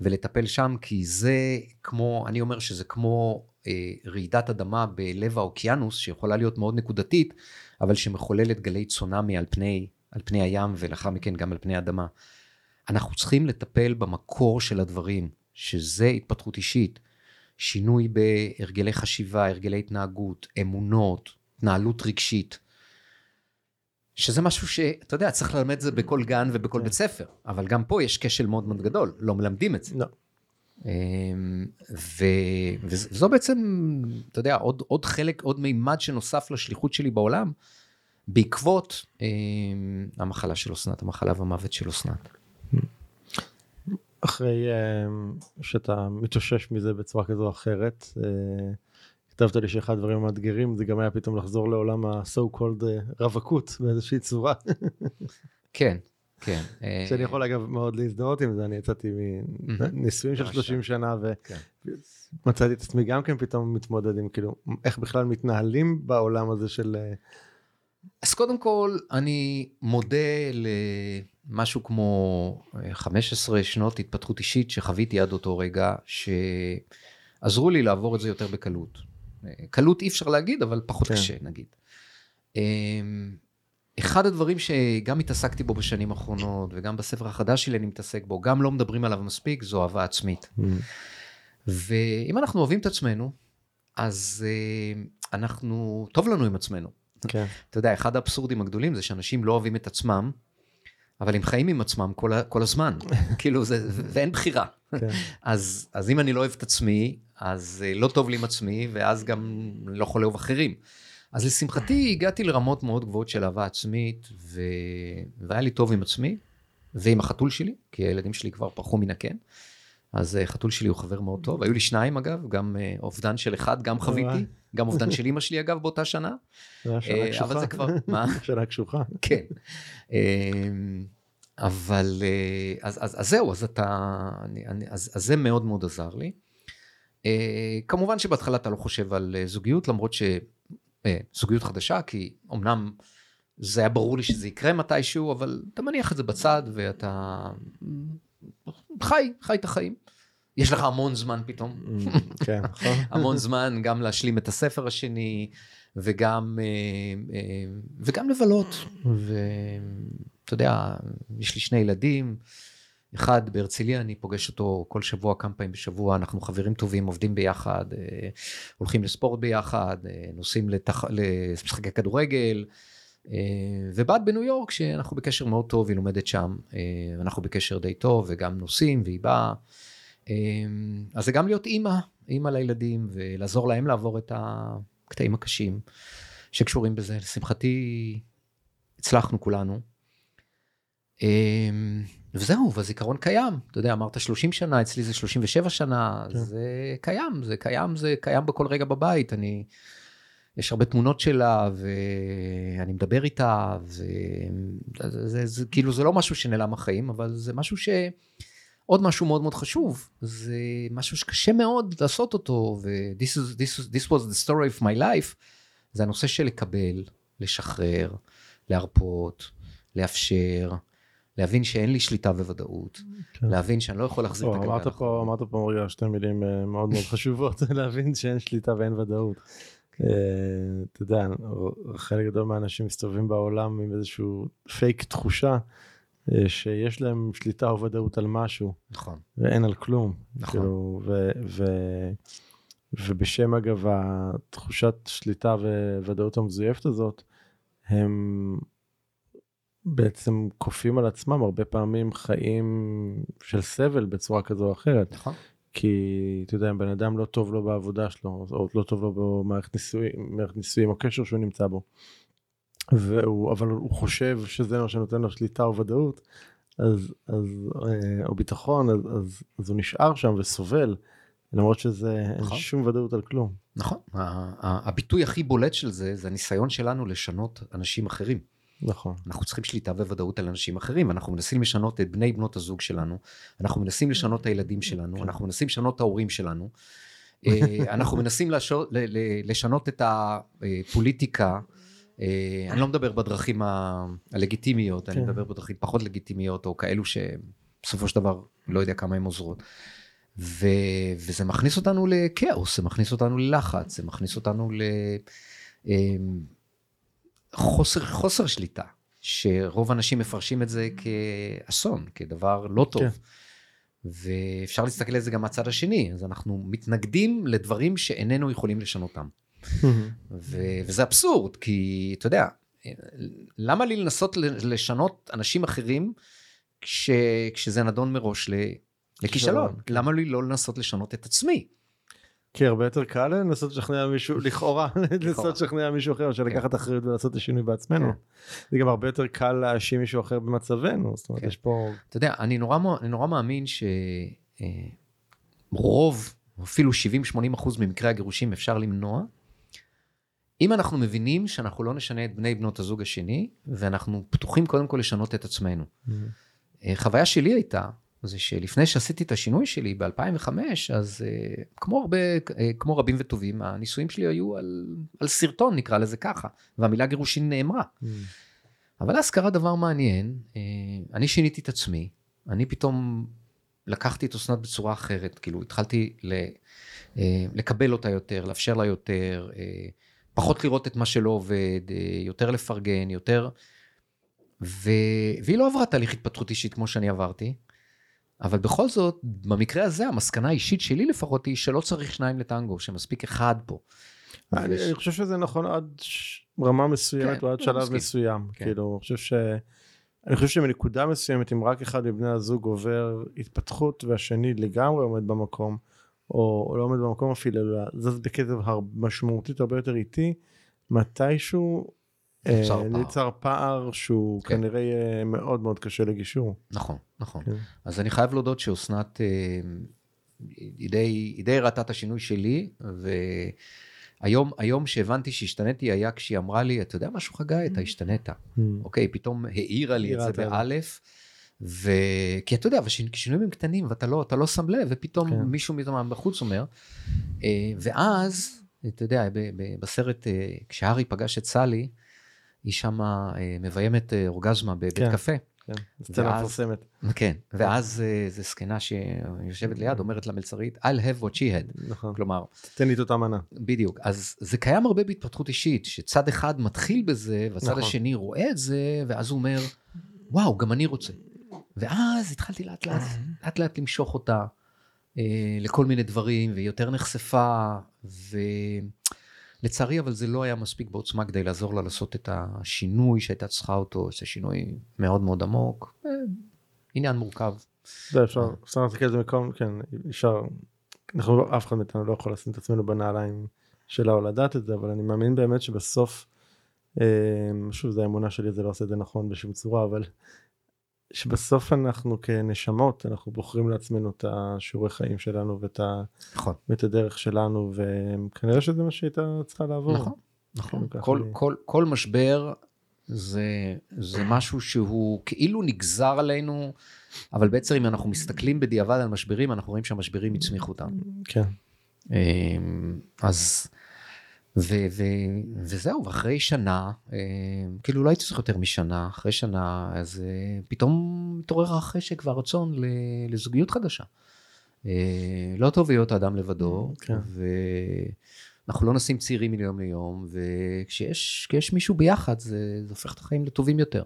ולטפל שם, כי זה כמו, אני אומר שזה כמו אה, רעידת אדמה בלב האוקיינוס, שיכולה להיות מאוד נקודתית, אבל שמחוללת גלי צונאמי על פני, על פני הים, ולאחר מכן גם על פני האדמה. אנחנו צריכים לטפל במקור של הדברים, שזה התפתחות אישית, שינוי בהרגלי חשיבה, הרגלי התנהגות, אמונות, התנהלות רגשית. שזה משהו שאתה יודע, צריך ללמד את זה בכל גן ובכל כן. בית ספר, אבל גם פה יש כשל מאוד מאוד גדול, לא מלמדים את זה. לא. אמ, ו, וזו בעצם, אתה יודע, עוד, עוד חלק, עוד מימד שנוסף לשליחות שלי בעולם, בעקבות אמ, המחלה של אסנת, המחלה והמוות של אסנת. אחרי אה, שאתה מתאושש מזה בצורה כזו או אחרת, אה, כתבת לי שאחד הדברים המאתגרים זה גם היה פתאום לחזור לעולם ה-so called אה, רווקות באיזושהי צורה, כן, כן. אה, שאני יכול אגב מאוד להזדהות עם זה, אני יצאתי מנישואים של ממש. 30 שנה כן. ומצאתי את עצמי גם כן פתאום מתמודד עם כאילו איך בכלל מתנהלים בעולם הזה של אה, אז קודם כל, אני מודה למשהו כמו אה, 15 שנות התפתחות אישית שחוויתי עד אותו רגע, שעזרו לי לעבור את זה יותר בקלות. קלות אי אפשר להגיד, אבל פחות כן. קשה נגיד. אה, אחד הדברים שגם התעסקתי בו בשנים האחרונות, וגם בספר החדש שלי אני מתעסק בו, גם לא מדברים עליו מספיק, זו אהבה עצמית. ואם אנחנו אוהבים את עצמנו, אז אה, אנחנו, טוב לנו עם עצמנו. כן, אתה יודע, אחד האבסורדים הגדולים זה שאנשים לא אוהבים את עצמם, אבל הם חיים עם עצמם כל, ה- כל הזמן. כאילו, זה, ואין בחירה. כן. אז, אז אם אני לא אוהב את עצמי, אז אה, לא טוב לי עם עצמי, ואז גם אני לא יכול לאהוב אחרים. אז לשמחתי הגעתי לרמות מאוד גבוהות של אהבה עצמית, ו... והיה לי טוב עם עצמי, ועם החתול שלי, כי הילדים שלי כבר פרחו מן הקן. אז אה, חתול שלי הוא חבר מאוד טוב, היו לי שניים אגב, גם אה, אובדן של אחד, גם וואי. חוויתי, גם אובדן של אמא שלי אגב באותה שנה. זה שנה אה, קשוחה. אבל זה כבר, מה? שנה קשוחה. כן. אמ, אבל אה, אז, אז, אז זהו, אז אתה, אני, אני, אז, אז זה מאוד מאוד עזר לי. אה, כמובן שבהתחלה אתה לא חושב על אה, זוגיות, למרות שזוגיות חדשה, כי אמנם זה היה ברור לי שזה יקרה מתישהו, אבל אתה מניח את זה בצד ואתה חי, חי את החיים. יש לך המון זמן פתאום. כן, נכון. המון זמן גם להשלים את הספר השני וגם אה, אה, וגם לבלות ואתה יודע יש לי שני ילדים אחד, בהרצליה אני פוגש אותו כל שבוע, כמה פעמים בשבוע, אנחנו חברים טובים, עובדים ביחד, אה, הולכים לספורט ביחד, נוסעים לתח... למשחקי כדורגל. אה, ובת בניו יורק, שאנחנו בקשר מאוד טוב, היא לומדת שם, אה, אנחנו בקשר די טוב, וגם נוסעים, והיא באה. אה, אז זה גם להיות אימא, אימא לילדים, ולעזור להם לעבור את הקטעים הקשים שקשורים בזה. לשמחתי, הצלחנו כולנו. וזהו, והזיכרון קיים. אתה יודע, אמרת 30 שנה, אצלי זה 37 שנה, כן. זה קיים, זה קיים, זה קיים בכל רגע בבית. אני... יש הרבה תמונות שלה, ואני מדבר איתה, וזה זה, זה, כאילו זה לא משהו שנעלם החיים, אבל זה משהו ש... עוד משהו מאוד מאוד חשוב, זה משהו שקשה מאוד לעשות אותו, ו-this is, this, this was the story of my life, זה הנושא של לקבל, לשחרר, להרפות, לאפשר, להבין שאין לי שליטה וודאות, כן. להבין שאני לא יכול להחזיר את הגלגל. אמרת פה, אמרת פה רגע שתי מילים אה, מאוד מאוד חשובות, להבין שאין שליטה ואין ודאות. אה, אתה יודע, חלק גדול מהאנשים מסתובבים בעולם עם איזשהו פייק תחושה אה, שיש להם שליטה או ודאות על משהו. נכון. ואין על כלום. נכון. כאילו, ו, ו, ובשם אגב התחושת שליטה וודאות המזויפת הזאת, הם בעצם כופים על עצמם הרבה פעמים חיים של סבל בצורה כזו או אחרת. נכון. כי אתה יודע, אם בן אדם לא טוב לו בעבודה שלו, או לא טוב לו במערכת נישואים, מערכת נישואים או קשר שהוא נמצא בו, והוא, אבל הוא חושב שזה מה שנותן לו שליטה או ודאות, אז, אז, אה, או ביטחון, אז, אז, אז הוא נשאר שם וסובל, למרות שזה נכון. אין שום ודאות על כלום. נכון, הביטוי הכי בולט של זה, זה הניסיון שלנו לשנות אנשים אחרים. נכון. אנחנו צריכים שליטה וודאות על אנשים אחרים, אנחנו מנסים לשנות את בני בנות הזוג שלנו, אנחנו מנסים לשנות את הילדים שלנו, כן. אנחנו מנסים לשנות את ההורים שלנו, אה, אנחנו מנסים לשנות, לשנות את הפוליטיקה, אה, אני לא מדבר בדרכים הלגיטימיות, אני כן. מדבר בדרכים פחות לגיטימיות, או כאלו שבסופו של דבר לא יודע כמה הן עוזרות. ו, וזה מכניס אותנו לכאוס, זה מכניס אותנו ללחץ, זה מכניס אותנו ל... חוסר, חוסר שליטה, שרוב האנשים מפרשים את זה כאסון, כדבר לא טוב. כן. ואפשר להסתכל על זה גם מהצד השני, אז אנחנו מתנגדים לדברים שאיננו יכולים לשנותם. ו- וזה אבסורד, כי אתה יודע, למה לי לנסות לשנות אנשים אחרים כש- כשזה נדון מראש לכישלון? כן. למה לי לא לנסות לשנות את עצמי? כי הרבה יותר קל לנסות לשכנע מישהו, לכאורה, לנסות לשכנע מישהו אחר, מאשר כן. לקחת אחריות ולעשות את השינוי בעצמנו. כן. זה גם הרבה יותר קל להאשים מישהו אחר במצבנו, זאת אומרת, כן. יש פה... אתה יודע, אני נורא מאמין שרוב, אפילו 70-80 אחוז ממקרי הגירושים אפשר למנוע, אם אנחנו מבינים שאנחנו לא נשנה את בני בנות הזוג השני, ואנחנו פתוחים קודם כל לשנות את עצמנו. אה, חוויה שלי הייתה, זה שלפני שעשיתי את השינוי שלי ב-2005, אז uh, כמו הרבה, uh, כמו רבים וטובים, הנישואים שלי היו על, על סרטון, נקרא לזה ככה, והמילה גירושין נאמרה. Mm. אבל אז קרה דבר מעניין, uh, אני שיניתי את עצמי, אני פתאום לקחתי את אסנת בצורה אחרת, כאילו התחלתי ל, uh, לקבל אותה יותר, לאפשר לה יותר, uh, פחות לראות את מה שלא עובד, uh, יותר לפרגן, יותר... ו... והיא לא עברה תהליך התפתחות אישית כמו שאני עברתי. אבל בכל זאת, במקרה הזה, המסקנה האישית שלי לפחות היא שלא צריך שניים לטנגו, שמספיק אחד פה. אני, אני חושב שזה נכון עד רמה מסוימת כן, או עד שלב מסכים. מסוים. כן. כאילו, אני חושב ש... אני חושב שמנקודה מסוימת, אם רק אחד מבני הזוג עובר התפתחות והשני לגמרי עומד במקום, או, או לא עומד במקום אפילו, אלא זז בקצב משמעותית הרבה יותר איטי, מתישהו נוצר אה, פער שהוא כן. כנראה מאוד מאוד קשה לגישור. נכון, נכון. כן. אז אני חייב להודות שאסנת, אה, היא די, הראתה את השינוי שלי, והיום היום שהבנתי שהשתניתי היה כשהיא אמרה לי, אתה יודע משהו חגי, אתה השתנית. Mm. אוקיי, פתאום האירה לי את זה באלף. ו... כי אתה יודע, כשינויים הם קטנים ואתה לא, לא שם לב, ופתאום כן. מישהו מזמן בחוץ אומר, אה, ואז, אתה יודע, בסרט, כשהארי פגש את סלי, היא שמה אה, מביימת אה, אורגזמה בבית כן, קפה. כן, סצנה מפורסמת. כן, ואז אה, זו זקנה שיושבת ליד, אומרת למלצרית, I'll have what she had. נכון. כלומר... תן לי את אותה מנה. בדיוק. אז זה קיים הרבה בהתפתחות אישית, שצד אחד מתחיל בזה, והצד נכון. השני רואה את זה, ואז הוא אומר, וואו, גם אני רוצה. ואז התחלתי לאט לאט, לאט לאט למשוך אותה אה, לכל מיני דברים, והיא יותר נחשפה, ולצערי אבל זה לא היה מספיק בעוצמה כדי לעזור לה לעשות את השינוי שהייתה צריכה אותו, זה שינוי מאוד מאוד עמוק, אה, עניין מורכב. זה אפשר, אפשר להסתכל על זה מקום, כן, אפשר, אנחנו אף אחד מאיתנו לא יכול לשים את עצמנו בנעליים שלה או לדעת את זה, אבל אני מאמין באמת שבסוף, אה, שוב, זו האמונה שלי, זה לא עושה את זה נכון בשום צורה, אבל שבסוף אנחנו כנשמות, אנחנו בוחרים לעצמנו את השיעורי חיים שלנו ואת, ה, נכון. ואת הדרך שלנו, וכנראה שזה מה שהייתה צריכה לעבור. נכון, נכון. ככה כל, אני- כל, כל משבר זה, זה משהו שהוא כאילו נגזר עלינו, אבל בעצם אם אנחנו מסתכלים בדיעבד על משברים, אנחנו רואים שהמשברים הצמיחו אותנו. כן. אמ, אז, ו, ו, וזהו, ואחרי שנה, אמ, כאילו לא הייתי צריך יותר משנה, אחרי שנה, אז אה, פתאום מתעורר החשק והרצון לזוגיות חדשה. אה, לא טוב להיות האדם לבדו, כן. ואנחנו לא נשים צעירים מיום ליום, וכשיש כשיש מישהו ביחד, זה, זה הופך את החיים לטובים יותר.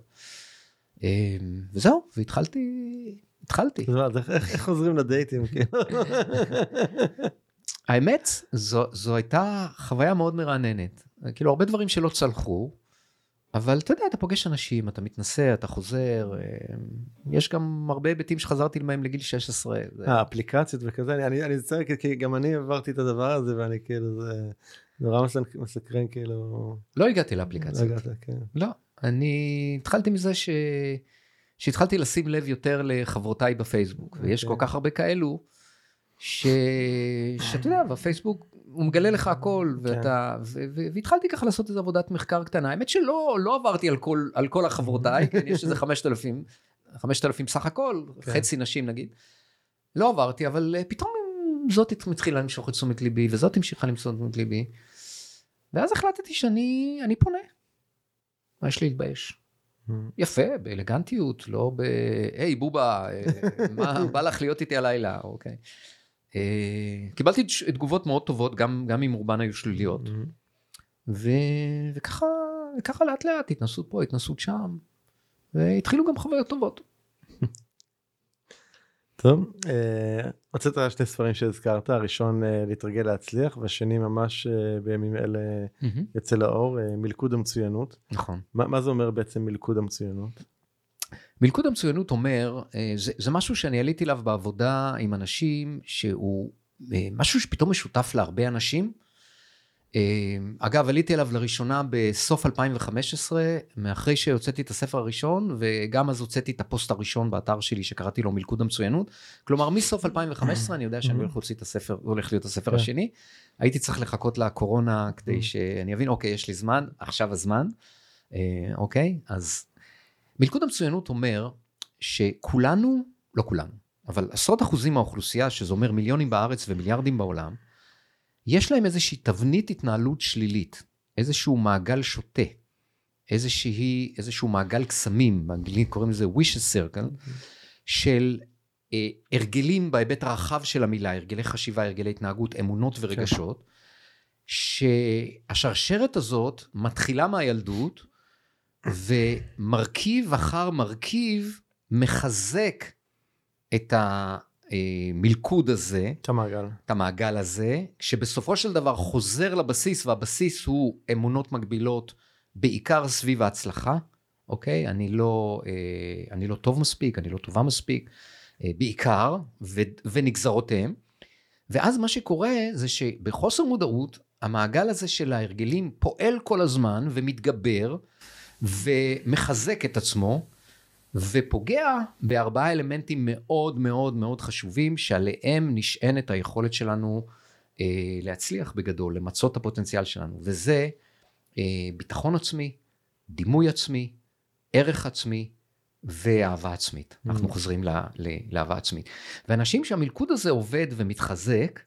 וזהו, והתחלתי, התחלתי. איך איך חוזרים לדייטים? כאילו? האמת, זו, זו הייתה חוויה מאוד מרעננת. כאילו, הרבה דברים שלא צלחו, אבל אתה יודע, אתה פוגש אנשים, אתה מתנסה, אתה חוזר, אה, יש גם הרבה היבטים שחזרתי מהם לגיל 16. זה- אה, אפליקציות וכזה, אני- אני אני מצטער, כי- גם אני עברתי את הדבר הזה, ואני כאילו, זה נורא מסק- מסקרן, כאילו, לא הגעתי לא לאפליקציה. הגעת, כן. לא, אני התחלתי מזה ש... שהתחלתי לשים לב יותר לחברותיי בפייסבוק, ויש כל אוקיי. כך הרבה כאלו, ש... שאתה יודע, בפייסבוק הוא מגלה לך הכל, כן. ואתה... ו... ו... והתחלתי ככה לעשות איזו עבודת מחקר קטנה. האמת שלא לא עברתי על כל, על כל החברותיי, כן, יש איזה 5,000, 5,000 סך הכל, כן. חצי נשים נגיד. לא עברתי, אבל אה, פתאום זאת התחילה למשוך את תשומת ליבי, וזאת המשיכה למשוך את תשומת ליבי. ואז החלטתי שאני אני פונה. מה יש להתבייש? יפה, באלגנטיות, לא ב... היי בובה, אה, מה בא לך להיות איתי הלילה, אוקיי. אה, קיבלתי תגובות מאוד טובות, גם, גם אם רובן היו שליליות. ו... וככה, וככה לאט לאט, התנסות פה, התנסות שם, והתחילו גם חוויות טובות. טוב, אה, הוצאת שני ספרים שהזכרת, הראשון אה, להתרגל להצליח, והשני ממש אה, בימים אלה יצא לאור, אה, מלכוד המצוינות. נכון. מה זה אומר בעצם מלכוד המצוינות? מלכוד המצוינות אומר, אה, זה, זה משהו שאני עליתי אליו בעבודה עם אנשים, שהוא אה, משהו שפתאום משותף להרבה אנשים. אה, אגב, עליתי אליו לראשונה בסוף 2015, מאחרי שהוצאתי את הספר הראשון, וגם אז הוצאתי את הפוסט הראשון באתר שלי שקראתי לו מלכוד המצוינות. כלומר, מסוף 2015 אני יודע שאני הולך להוציא את הספר, הולך להיות הספר כן. השני. הייתי צריך לחכות לקורונה כדי Mm. שאני אבין, אוקיי, יש לי זמן, עכשיו הזמן. אוקיי, אז מלכוד המצוינות אומר שכולנו, לא כולנו, אבל עשרות אחוזים מהאוכלוסייה, שזה אומר מיליונים בארץ ומיליארדים בעולם, יש להם איזושהי תבנית התנהלות שלילית, איזשהו מעגל שוטה, איזושהי, איזשהו מעגל קסמים, באנגלית קוראים לזה wishes circle, של אה, הרגלים בהיבט הרחב של המילה, הרגלי חשיבה, הרגלי התנהגות, אמונות ורגשות, שהשרשרת הזאת מתחילה מהילדות, ומרכיב אחר מרכיב מחזק את המלכוד הזה, את המעגל. את המעגל הזה, שבסופו של דבר חוזר לבסיס, והבסיס הוא אמונות מגבילות, בעיקר סביב ההצלחה, אוקיי? אני לא, אה, אני לא טוב מספיק, אני לא טובה מספיק, אה, בעיקר, ו, ונגזרותיהם. ואז מה שקורה זה שבחוסר מודעות, המעגל הזה של ההרגלים פועל כל הזמן ומתגבר ומחזק את עצמו, ופוגע בארבעה אלמנטים מאוד מאוד מאוד חשובים, שעליהם נשענת היכולת שלנו אה, להצליח בגדול, למצות את הפוטנציאל שלנו, וזה אה, ביטחון עצמי, דימוי עצמי, ערך עצמי ואהבה עצמית. Mm. אנחנו חוזרים ל, ל, לאהבה עצמית. ואנשים שהמלכוד הזה עובד ומתחזק,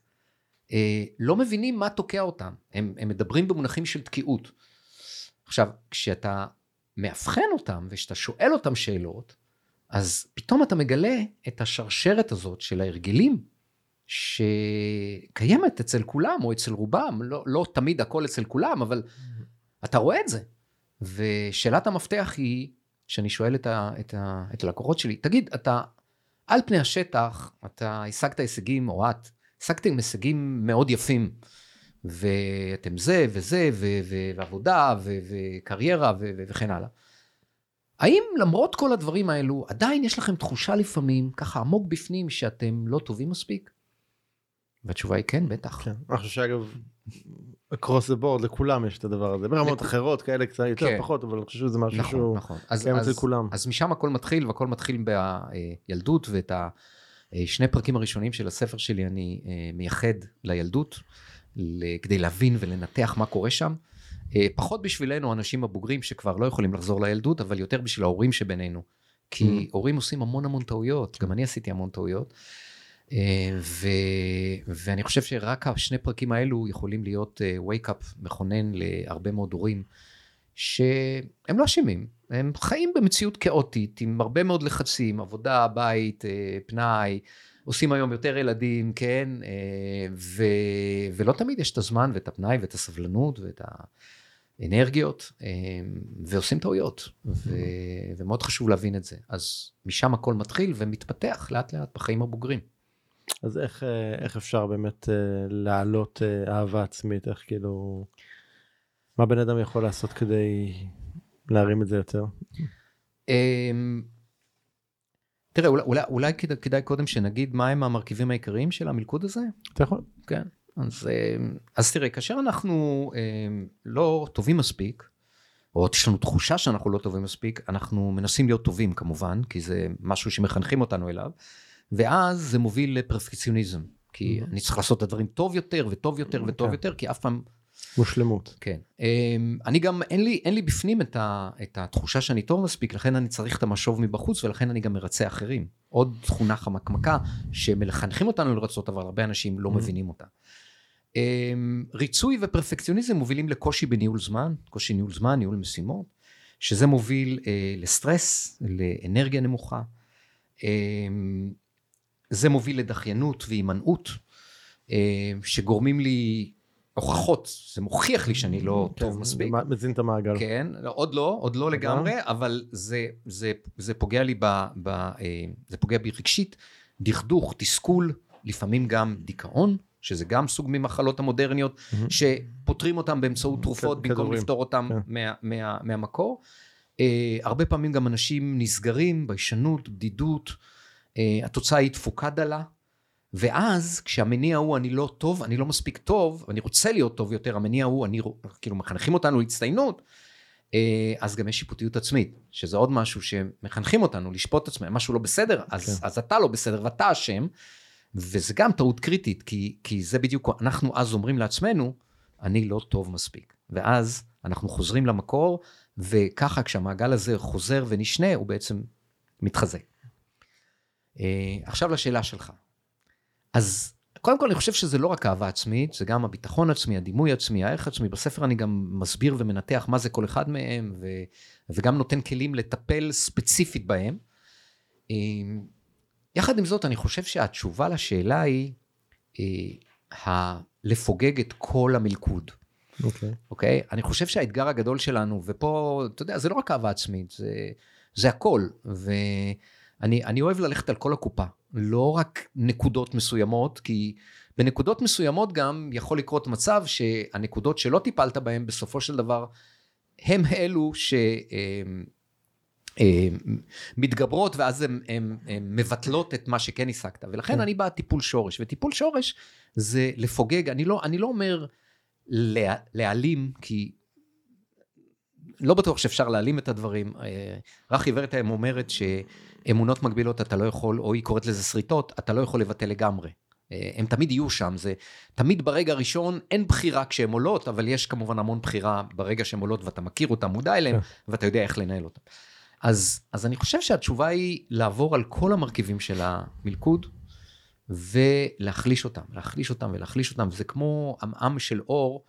אה, לא מבינים מה תוקע אותם. הם, הם מדברים במונחים של תקיעות. עכשיו, כשאתה מאבחן אותם וכשאתה שואל אותם שאלות, אז פתאום אתה מגלה את השרשרת הזאת של ההרגלים שקיימת אצל כולם או אצל רובם, לא, לא תמיד הכל אצל כולם, אבל אתה רואה את זה. ושאלת המפתח היא, שאני שואל את, ה, את, ה, את הלקוחות שלי, תגיד, אתה על פני השטח, אתה השגת הישגים, או את, השגתם הישגים מאוד יפים, ואתם זה וזה, ו, ו, ועבודה, ו, וקריירה, ו, ו, וכן הלאה. האם למרות כל הדברים האלו, עדיין יש לכם תחושה לפעמים, ככה עמוק בפנים, שאתם לא טובים מספיק? והתשובה היא כן, בטח. כן, אני חושב שאגב, across the board לכולם יש את הדבר הזה, ברמות לכ- אחרות כאלה קצת יותר כן. פחות, אבל אני חושב שזה משהו נכון, שהוא נכון. אז, קיים אצל כולם. אז משם הכל מתחיל, והכל מתחיל בילדות, ואת השני פרקים הראשונים של הספר שלי אני אה, מייחד לילדות, כדי להבין ולנתח מה קורה שם. אה, פחות בשבילנו, האנשים הבוגרים שכבר לא יכולים לחזור לילדות, אבל יותר בשביל ההורים שבינינו. כי Mm. הורים עושים המון המון טעויות, גם אני עשיתי המון טעויות. אה, ו... ואני חושב שרק השני פרקים האלו יכולים להיות אה, wake-up מכונן להרבה מאוד הורים, שהם לא אשמים, הם חיים במציאות כאוטית, עם הרבה מאוד לחצים, עבודה, בית, פנאי, עושים היום יותר ילדים, כן, אה, ו... ולא תמיד יש את הזמן ואת הפנאי ואת הסבלנות ואת האנרגיות, אה, ועושים טעויות, ו... ומאוד חשוב להבין את זה. אז משם הכל מתחיל ומתפתח לאט לאט בחיים הבוגרים. אז איך, אה, איך אפשר באמת להעלות אה, אהבה עצמית, איך כאילו, מה בן אדם יכול לעשות כדי להרים את זה יותר? תראה, אולי, אולי, אולי כדאי, כדאי קודם שנגיד מהם המרכיבים העיקריים של המלכוד הזה? אתה יכול? כן. אז, אמ, אז תראה, כאשר אנחנו אמ, לא טובים מספיק, או יש לנו תחושה שאנחנו לא טובים מספיק, אנחנו מנסים להיות טובים כמובן, כי זה משהו שמחנכים אותנו אליו, ואז זה מוביל לפרפקציוניזם. כי אני צריך לעשות את הדברים טוב יותר וטוב יותר וטוב כן. יותר, כי אף פעם מושלמות. כן. אמ, אני גם, אין לי, אין לי בפנים את, ה, את התחושה שאני טוב מספיק, לכן אני צריך את המשוב מבחוץ, ולכן אני גם מרצה אחרים. עוד תכונה חמקמקה, שמחנכים אותנו לרצות, אבל הרבה אנשים לא Mhm. מבינים אותה. אמ, ריצוי ופרפקציוניזם מובילים לקושי בניהול זמן, קושי ניהול זמן, ניהול משימות, שזה מוביל אה, לסטרס, לאנרגיה נמוכה. אמ, זה מוביל לדחיינות והימנעות, אה, שגורמים לי הוכחות, זה מוכיח לי שאני לא כן, טוב מספיק. מזין את המעגל. כן, לא, עוד לא, עוד לא לגמרי, אבל זה, זה, זה פוגע לי ב... ב אה, זה פוגע בי רגשית, דכדוך, תסכול, לפעמים גם דיכאון, שזה גם סוג ממחלות המודרניות, מהמם. שפותרים אותם באמצעות תרופות כ- במקום כדורים, לפתור אותם כן. מה, מה, מהמקור. אה, הרבה פעמים גם אנשים נסגרים, ביישנות, בדידות, אה, התוצאה היא תפוקה דלה. ואז כשהמניע הוא אני לא טוב, אני לא מספיק טוב, אני רוצה להיות טוב יותר, המניע הוא, אני, כאילו מחנכים אותנו להצטיינות, אה, אז גם יש שיפוטיות עצמית, שזה עוד משהו שמחנכים אותנו לשפוט את עצמם, משהו לא בסדר, אז, כן. אז אתה לא בסדר ואתה אשם, וזה גם טעות קריטית, כי, כי זה בדיוק, אנחנו אז אומרים לעצמנו, אני לא טוב מספיק. ואז אנחנו חוזרים למקור, וככה כשהמעגל הזה חוזר ונשנה, הוא בעצם מתחזק. אה, עכשיו לשאלה שלך. אז קודם כל אני חושב שזה לא רק אהבה עצמית, זה גם הביטחון עצמי, הדימוי עצמי, הערך עצמי. בספר אני גם מסביר ומנתח מה זה כל אחד מהם, ו, וגם נותן כלים לטפל ספציפית בהם. אה, יחד עם זאת, אני חושב שהתשובה לשאלה היא אה, ה- לפוגג את כל המלכוד. אוקיי. אוקיי? אני חושב שהאתגר הגדול שלנו, ופה, אתה יודע, זה לא רק אהבה עצמית, זה, זה הכל. ואני אני אוהב ללכת על כל הקופה, לא רק נקודות מסוימות, כי בנקודות מסוימות גם יכול לקרות מצב שהנקודות שלא טיפלת בהן, בסופו של דבר, הם אלו ש... אמ, אמ, ואז הן מבטלות את מה שכן השגת ולכן כן. אני בא טיפול שורש וטיפול שורש זה לפוגג אני לא אני לא אומר לה, להעלים, כי לא בטוח שאפשר להעלים את הדברים. אה, רכי ורטהיים אומרת שאמונות מגבילות אתה לא יכול, או היא קוראת לזה שריטות, אתה לא יכול לבטל לגמרי. אה, הם תמיד יהיו שם, זה תמיד ברגע הראשון אין בחירה כשהן עולות, אבל יש כמובן המון בחירה ברגע שהן עולות ואתה מכיר אותן, מודע אליהן, כן. ואתה יודע איך לנהל אותן. אז, אז אני חושב שהתשובה היא לעבור על כל המרכיבים של המלכוד, ולהחליש אותם, להחליש אותם ולהחליש אותם, זה כמו עמעם של אור.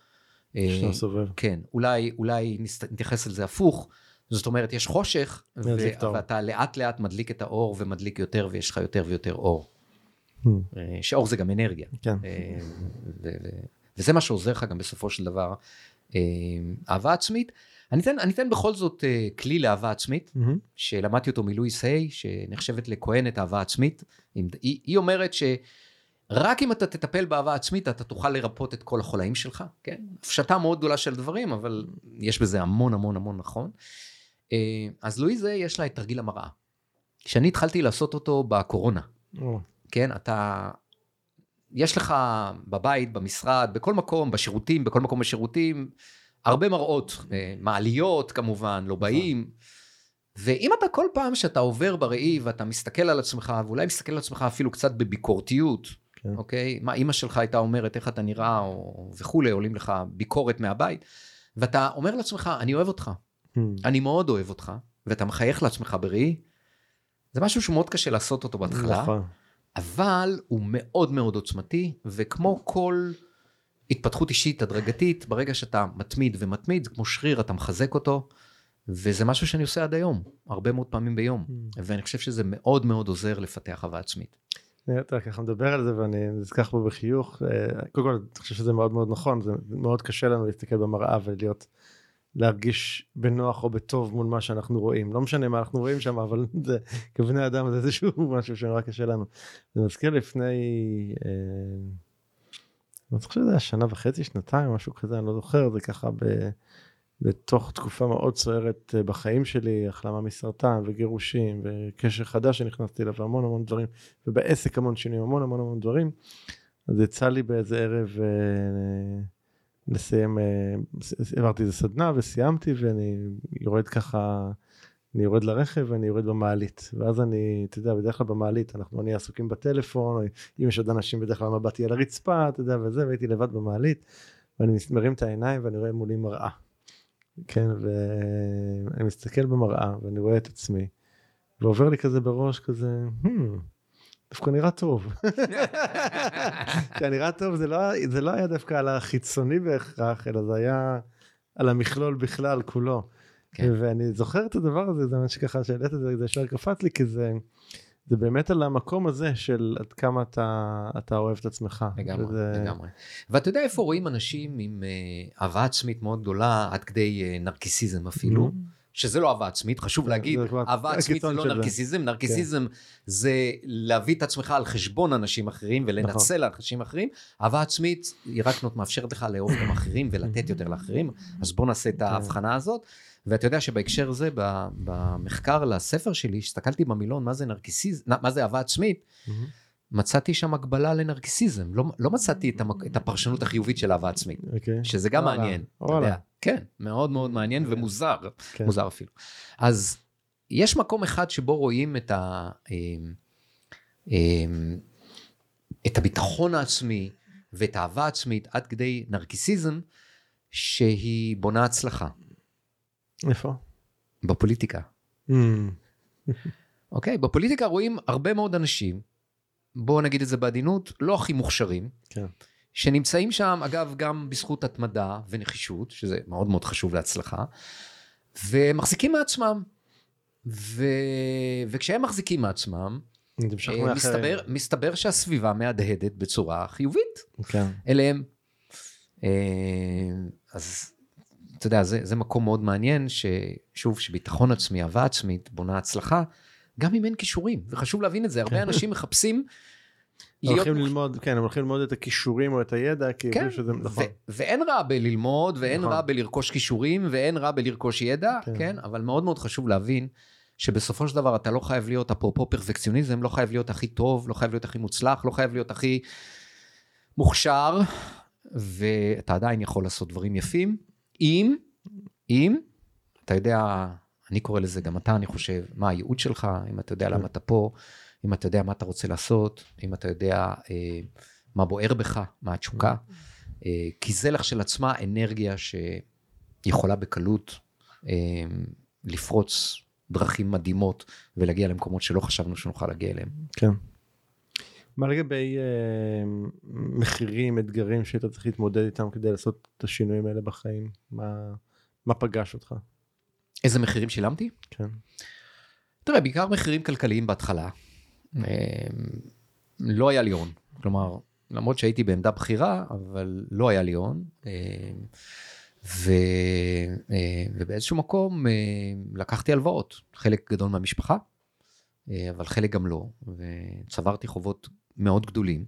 שאתה סובב. כן, אולי, אולי נתייחס לזה הפוך, זאת אומרת, יש חושך, ו-. ואתה לאט לאט מדליק את האור ומדליק יותר, ויש לך יותר ויותר אור. Hmm, אה, שאור זה גם אנרגיה. כן. אה, ו- ו- וזה מה שעוזר לך גם בסופו של דבר. אה, אהבה עצמית. אני אתן, אני אתן בכל זאת uh, כלי לאהבה עצמית, מהמם. שלמדתי אותו מלואיס היי, שנחשבת לכהנת אהבה עצמית. היא, היא, היא אומרת שרק אם אתה תטפל באהבה עצמית, אתה תוכל לרפות את כל החולאים שלך, כן? הפשטה מאוד גדולה של דברים, אבל יש בזה המון המון המון נכון. Uh, אז לואיס היי יש לה את תרגיל המראה. כשאני התחלתי לעשות אותו בקורונה, או, כן, אתה, יש לך בבית, במשרד, בכל מקום, בשירותים, בכל מקום בשירותים, הרבה מראות, אה, מעליות כמובן, לא באים. ואם אתה כל פעם שאתה עובר בראי ואתה מסתכל על עצמך, ואולי מסתכל על עצמך אפילו קצת בביקורתיות, כן. אוקיי? מה אימא שלך הייתה אומרת, איך אתה נראה, או וכולי, עולים לך ביקורת מהבית, ואתה אומר לעצמך, אני אוהב אותך, מהמם. אני מאוד אוהב אותך, ואתה מחייך לעצמך בראי, זה משהו שמאוד קשה לעשות אותו בהתחלה. נכון. אבל הוא מאוד מאוד עוצמתי, וכמו כל התפתחות אישית הדרגתית, ברגע שאתה מתמיד ומתמיד, זה כמו שריר, אתה מחזק אותו, וזה משהו שאני עושה עד היום, הרבה מאוד פעמים ביום, ואני חושב שזה מאוד מאוד עוזר לפתח אהבה עצמית. אתה ככה מדבר על זה ואני נזכח בו בחיוך. אה, קודם כל, אני חושב שזה מאוד מאוד נכון, זה מאוד קשה לנו להסתכל במראה ולהיות, להרגיש בנוח או בטוב מול מה שאנחנו רואים. לא משנה מה אנחנו רואים שם, אבל זה, כבני אדם זה איזשהו משהו שנורא קשה לנו. זה מזכיר לפני, אה, אני חושב שזה היה שנה וחצי, שנתיים, משהו כזה, אני לא זוכר, זה ככה ב... בתוך תקופה מאוד סוערת אה, בחיים שלי, החלמה מסרטן וגירושים וקשר חדש שנכנסתי אליו והמון המון דברים, ובעסק המון שינויים, המון המון המון דברים. אז יצא לי באיזה ערב אה, לסיים, אה, העברתי איזה סדנה וסיימתי ואני יורד ככה, אני יורד לרכב ואני יורד במעלית. ואז אני, אתה יודע, בדרך כלל במעלית אנחנו נהיה עסוקים בטלפון, אם יש עוד אנשים בדרך כלל המבט יהיה על הרצפה, אתה יודע, וזה, והייתי לבד במעלית, ואני מרים את העיניים ואני רואה מולי מראה. כן, ואני מסתכל במראה ואני רואה את עצמי, ועובר לי כזה בראש כזה, hmm, דווקא נראה טוב. כשנראה טוב זה לא, זה לא היה דווקא על החיצוני בהכרח, אלא זה היה על המכלול בכלל כולו. כן. ואני זוכר את הדבר הזה, זה מה שככה שהעלית את זה, זה ישר קפץ לי, כי זה, זה באמת על המקום הזה של עד כמה אתה, אתה אוהב את עצמך. לגמרי, וזה- לגמרי. ואתה יודע איפה רואים אנשים עם אה, אהבה עצמית מאוד גדולה, עד כדי אה, נרקיסיזם אפילו, שזה לא אהבה עצמית, חשוב זה- להגיד, זה אהבה עצמית זה לא זה. נרקיסיזם, נרקיסיזם זה להביא את עצמך על חשבון אנשים אחרים נכון. ולנצל אנשים אחרים, אהבה עצמית היא רק מאפשרת לך לאהוב גם אחרים ולתת יותר לאחרים, אז בוא נעשה כן. את ההבחנה הזאת. ואתה יודע שבהקשר הזה, ב- במחקר לספר שלי, הסתכלתי במילון מה זה נרקיסיזם, מה זה אהבה עצמית. מצאתי שם הקבלה לנרקיסיזם, לא, לא מצאתי את, המק... את הפרשנות החיובית של אהבה עצמית, אוקיי. שזה גם וואלה, מעניין, אתה וואלה. יודע. כן, מאוד מאוד מעניין ומוזר, כן. מוזר אפילו. אז יש מקום אחד שבו רואים את, ה... אמ, אמ, את הביטחון העצמי ואת האהבה העצמית עד כדי נרקיסיזם, שהיא בונה הצלחה איפה? בפוליטיקה. מהמם. אוקיי? בפוליטיקה רואים הרבה מאוד אנשים, בואו נגיד את זה בעדינות, לא הכי מוכשרים, כן. שנמצאים שם, אגב, גם בזכות התמדה ונחישות, שזה מאוד מאוד חשוב להצלחה, ומחזיקים מעצמם. ו... וכשהם מחזיקים מעצמם, אה. מסתבר, מסתבר שהסביבה מהדהדת בצורה חיובית כן. אליהם. אה, אז אתה יודע, זה, זה מקום מאוד מעניין, ששוב, שביטחון עצמי, אהבה עצמית, בונה הצלחה, גם אם אין כישורים, וחשוב להבין את זה, הרבה אנשים מחפשים להיות הולכים ללמוד, כן, הם הולכים ללמוד את הכישורים או את הידע, כי כן, שזה נכון. ואין רע בללמוד, ואין נכון. רע בלרכוש כישורים, ואין רע בלרכוש ידע, כן. כן, אבל מאוד מאוד חשוב להבין שבסופו של דבר אתה לא חייב להיות, אפרופו פרפקציוניזם, לא חייב להיות הכי טוב, לא חייב להיות הכי מוצלח, לא חייב להיות הכי מוכשר, ואתה עדיין יכול לעשות דברים יפים, אם, אם, אתה יודע, אני קורא לזה גם אתה, אני חושב, מה הייעוד שלך, אם אתה יודע למה אתה פה, אם אתה יודע מה אתה רוצה לעשות, אם אתה יודע אה, מה בוער בך, מה התשוקה, אה, כי זה לכשלעצמה אנרגיה שיכולה בקלות אה, לפרוץ דרכים מדהימות ולהגיע למקומות שלא חשבנו שנוכל להגיע אליהם. כן. מה לגבי אה, מחירים, אתגרים שהיית צריך להתמודד איתם כדי לעשות את השינויים האלה בחיים? מה, מה פגש אותך? איזה מחירים שילמתי? כן. תראה, בעיקר מחירים כלכליים בהתחלה. אה, לא היה לי הון. כלומר, למרות שהייתי בעמדה בכירה, אבל לא היה לי הון. אה, ו, אה, ובאיזשהו מקום אה, לקחתי הלוואות, חלק גדול מהמשפחה, אה, אבל חלק גם לא, וצברתי חובות מאוד גדולים.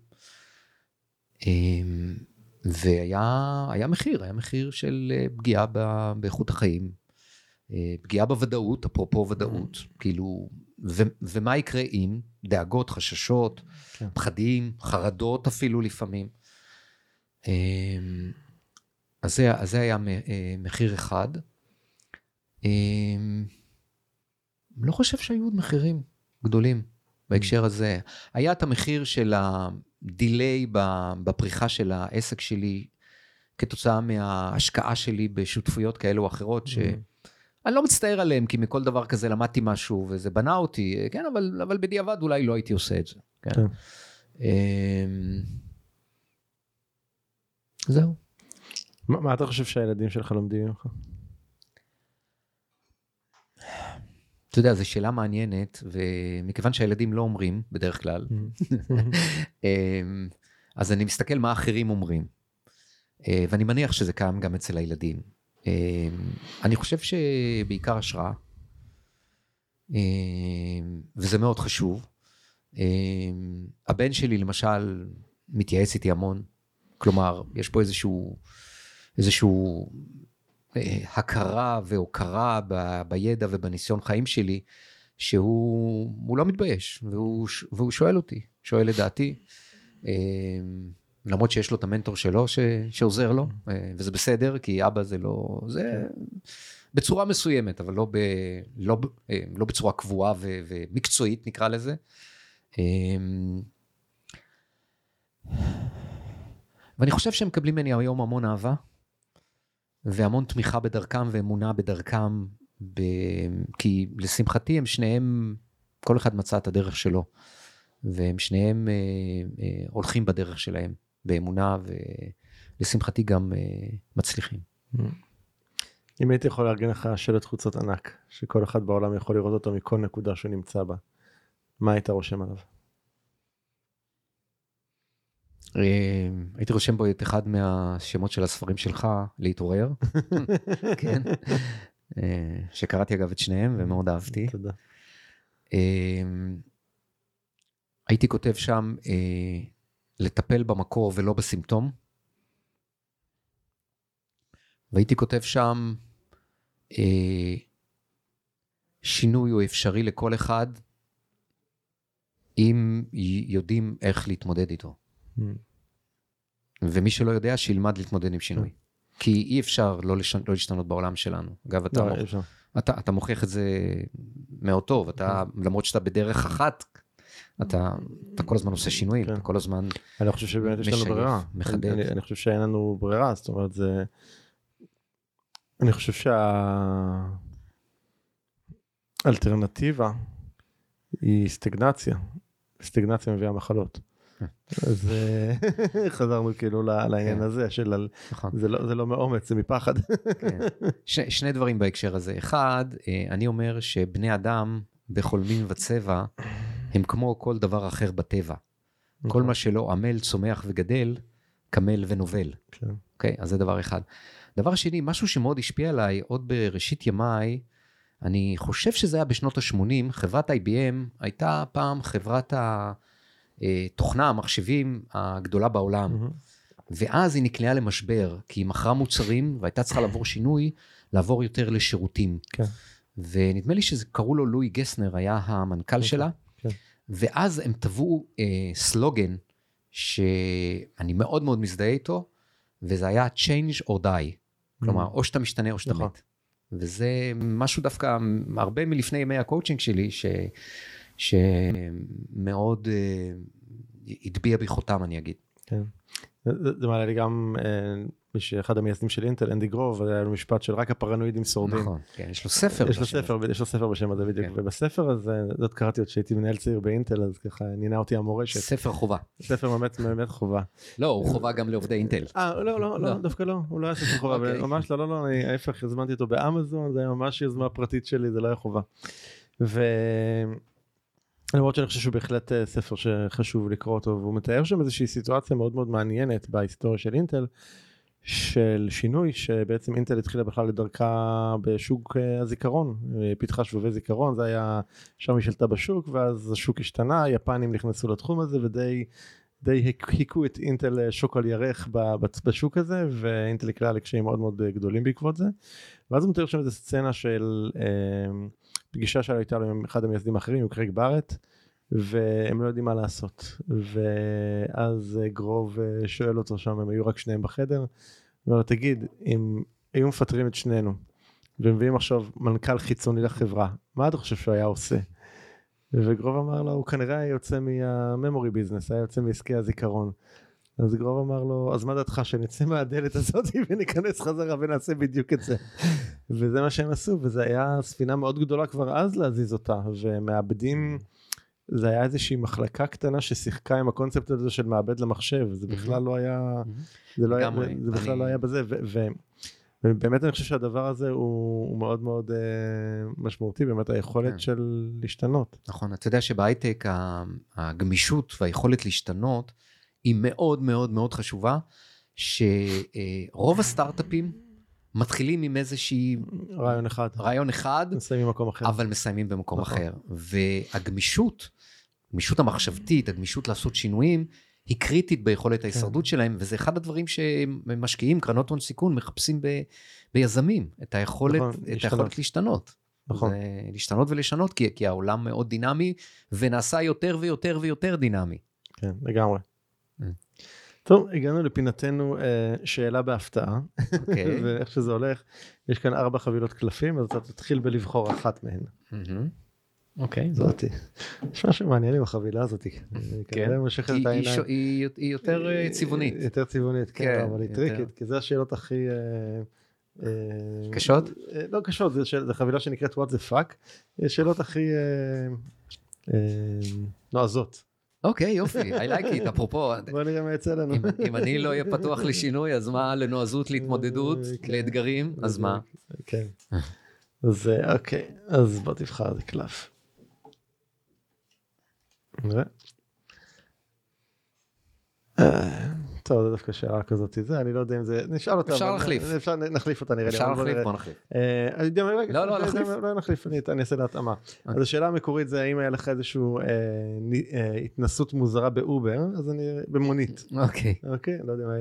והיה מחיר, היה מחיר של פגיעה באיכות החיים, פגיעה בוודאות, אפרופו ודאות, mm. כאילו, ו, ומה יקרה אם? דאגות, חששות, כן. פחדים, חרדות אפילו לפעמים. אז זה, אז זה היה אה, מחיר אחד. אה, לא חושב שהיו עוד מחירים גדולים בהקשר הזה. היה את המחיר של הדיליי בפריחה של העסק שלי, כתוצאה מההשקעה שלי בשותפויות כאלו או אחרות, שאני לא מצטער עליהם, כי מכל דבר כזה למדתי משהו וזה בנה אותי, כן, אבל, אבל בדיעבד אולי לא הייתי עושה את זה. כן. כן. אמ, זהו. מה, מה אתה חושב שהילדים שלך לומדים ממך? אתה יודע, זו שאלה מעניינת, ומכיוון שהילדים לא אומרים בדרך כלל, אמ, אז אני מסתכל מה אחרים אומרים. אה, ואני מניח שזה קיים גם אצל הילדים. אמ, אני חושב שבעיקר השראה, אמ, וזה מאוד חשוב. הבן שלי למשל מתייעץ איתי המון, כלומר, יש פה איזשהו... איזשהו אה, הכרה והוקרה ב, בידע ובניסיון חיים שלי, שהוא לא מתבייש, והוא, והוא שואל אותי, שואל את דעתי. למרות שיש לו את המנטור שלו ש, שעוזר לו, אה, וזה בסדר, כי אבא זה לא... זה בצורה מסוימת, אבל לא, ב, לא, לא בצורה קבועה ו, ומקצועית, נקרא לזה. ואני חושב שהם מקבלים ממני היום המון אהבה. והמון תמיכה בדרכם ואמונה בדרכם, ב... כי לשמחתי הם שניהם, כל אחד מצא את הדרך שלו, והם שניהם אה, אה, הולכים בדרך שלהם, באמונה, ולשמחתי גם אה, מצליחים. אם הייתי יכול לארגן לך שלט חוצות ענק, שכל אחד בעולם יכול לראות אותו מכל נקודה שהוא נמצא בה, מה היית רושם עליו? אה, הייתי רושם בו את אחד מהשמות של הספרים שלך, להתעורר, כן, אה, שקראתי אגב את שניהם ומאוד אהבתי. תודה. הייתי כותב שם לטפל במקור ולא בסימפטום. והייתי כותב שם שינוי הוא אפשרי לכל אחד אם יודעים איך להתמודד איתו. Mm. ומי שלא יודע, שילמד להתמודד עם שינוי. Mm. כי אי אפשר לא, לשנ... לא להשתנות בעולם שלנו. אגב, אתה, לא, מוכ... אתה, אתה מוכיח את זה מאוד טוב, אתה, mm. למרות שאתה בדרך אחת, אתה, אתה כל הזמן עושה שינויים, כן. אתה כל הזמן אני חושב שבאמת יש לנו ברירה. מחדד. אני, אני חושב שאין לנו ברירה, זאת אומרת, זה... אני חושב שהאלטרנטיבה היא סטגנציה. סטגנציה מביאה מחלות. אז אה, חזרנו כאילו לעניין כן. הזה של נכון. זה לא זה לא מאומץ זה מפחד. כן. שני דברים בהקשר הזה אחד אה, אני אומר שבני אדם בכל מין וצבע הם כמו כל דבר אחר בטבע. כל נכון. מה שלא עמל צומח וגדל קמל ונובל. כן. אוקיי אז זה דבר אחד. דבר שני משהו שמאוד השפיע עליי עוד בראשית ימיי. אני חושב שזה היה בשנות ה-80, חברת IBM הייתה פעם חברת ה... אה, המחשבים הגדולה בעולם. Mm-hmm. ואז היא נקלעה למשבר, כי היא מכרה מוצרים והייתה צריכה לעבור שינוי, לעבור יותר לשירותים. כן. ונדמה לי שקראו לו לואי גסנר, היה המנכ"ל כן, שלה. ואז הם טבעו אה, סלוגן שאני מאוד מאוד מזדהה איתו, וזה היה change or die. כלומר, אמ-הממ. או שאתה משתנה או שאתה נכון. מת. וזה משהו דווקא הרבה מלפני ימי הקואוצ'ינג שלי, ש... שמאוד אה, הטביע בי חותם אני אגיד. כן. זה, מעלה לי גם אה, מי שאחד המייסדים של אינטל אנדי גרוב היה לו משפט של רק הפרנואידים שורדים. נכון, כן, יש לו ספר. יש לו ספר, יש לו ספר בשם הזה בדיוק, כן. ובספר הזה, זאת קראתי עוד שהייתי מנהל צעיר באינטל אז ככה נינה אותי המורשת. ספר חובה. ספר באמת באמת חובה. לא, הוא חובה גם לעובדי אינטל. אה, לא, לא, לא, דווקא לא, הוא לא היה ספר חובה, אוקיי. ממש לא, לא, לא, ההפך, הזמנתי אותו באמזון, זה היה ממש יוזמה פרטית שלי, זה לא היה חובה. למרות שאני חושב שהוא בהחלט אה, ספר שחשוב לקרוא אותו והוא מתאר שם איזושהי סיטואציה מאוד מאוד מעניינת בהיסטוריה של אינטל של שינוי שבעצם אינטל התחילה בכלל לדרכה בשוק אה, הזיכרון, אה, פיתחה שבובי זיכרון, זה היה, שם היא שלטה בשוק ואז השוק השתנה, היפנים נכנסו לתחום הזה ודי די היכו את אינטל אה, שוק על ירך בשוק הזה ואינטל נקלעה לקשיים מאוד מאוד גדולים בעקבות זה. ואז הוא מתאר שם איזה סצנה של אה, פגישה שלה הייתה לו עם אחד המייסדים האחרים, עם קרייג בארט. והם לא יודעים מה לעשות. ואז גרוב אה, שואל אותו שם, הם היו רק שניהם בחדר, אומר לו, תגיד, אם היו מפטרים את שנינו, ומביאים עכשיו מנכ"ל חיצוני לחברה, מה אתה חושב שהוא היה עושה? וגרוב אמר לו, הוא כנראה היה יוצא מהממורי ביזנס, היה יוצא מעסקי הזיכרון. אז גרוב אמר לו, אז מה דעתך שנצא מהדלת הזאת וניכנס חזרה ונעשה בדיוק את זה. וזה מה שהם עשו, וזה היה ספינה מאוד גדולה כבר אז להזיז אותה, ומאבדים... זה היה איזושהי מחלקה קטנה ששיחקה עם הקונספט הזה של מעבד למחשב, זה בכלל לא היה, זה, לא היה, זה בכלל לא היה בזה, ובאמת אני חושב שהדבר הזה הוא, הוא מאוד מאוד uh, משמעותי, באמת היכולת כן. של להשתנות. נכון, אתה יודע שבהייטק הגמישות והיכולת להשתנות היא מאוד מאוד מאוד חשובה, שרוב הסטארט-אפים מתחילים עם איזושהי... רעיון אחד. רעיון אחד. מסיימים במקום אחר. אבל מסיימים במקום נכון. אחר. והגמישות, הגמישות המחשבתית, הגמישות לעשות שינויים, היא קריטית ביכולת כן. ההישרדות שלהם, וזה אחד הדברים שמשקיעים, קרנות הון סיכון, מחפשים ב, ביזמים, את היכולת, נכון, את להשתנות. היכולת להשתנות. נכון. להשתנות ולשנות, כי, כי העולם מאוד דינמי, ונעשה יותר ויותר ויותר דינמי. כן, לגמרי. טוב, הגענו לפינתנו אה, שאלה בהפתעה, okay. אוקיי. ואיך שזה הולך, יש כאן ארבע חבילות קלפים, אז אתה תתחיל בלבחור אחת מהן. אוקיי, זאתי. יש משהו מעניין עם החבילה הזאתי. כן, היא יותר אה, צבעונית. יותר צבעונית, כן, כן אבל היא טריקית, כי זה השאלות הכי... אה, קשות? לא קשות, זו חבילה שנקראת what the fuck, שאלות הכי נועזות. אוקיי, יופי, I like it, אפרופו. בוא נראה מה יצא לנו. אם אני לא אהיה פתוח לשינוי, אז מה לנועזות, להתמודדות, כן. לאתגרים, אז מה? כן. אז אה, אוקיי, אז בוא תבחר איזה קלף. נראה. טוב, זה דווקא שאלה כזאת, זה, אני לא יודע אם זה, נשאל אותה. אפשר להחליף. אפשר, נחליף אותה נראה לי. אפשר להחליף, בוא נחליף. אה, לא, לא, נחליף. לא נחליף, אני אעשה להתאמה. אוקיי. אז השאלה המקורית זה האם היה לך איזושהי אה, אה, התנסות מוזרה באובר, אז אני, במונית. אוקיי. אוקיי, לא יודע מה...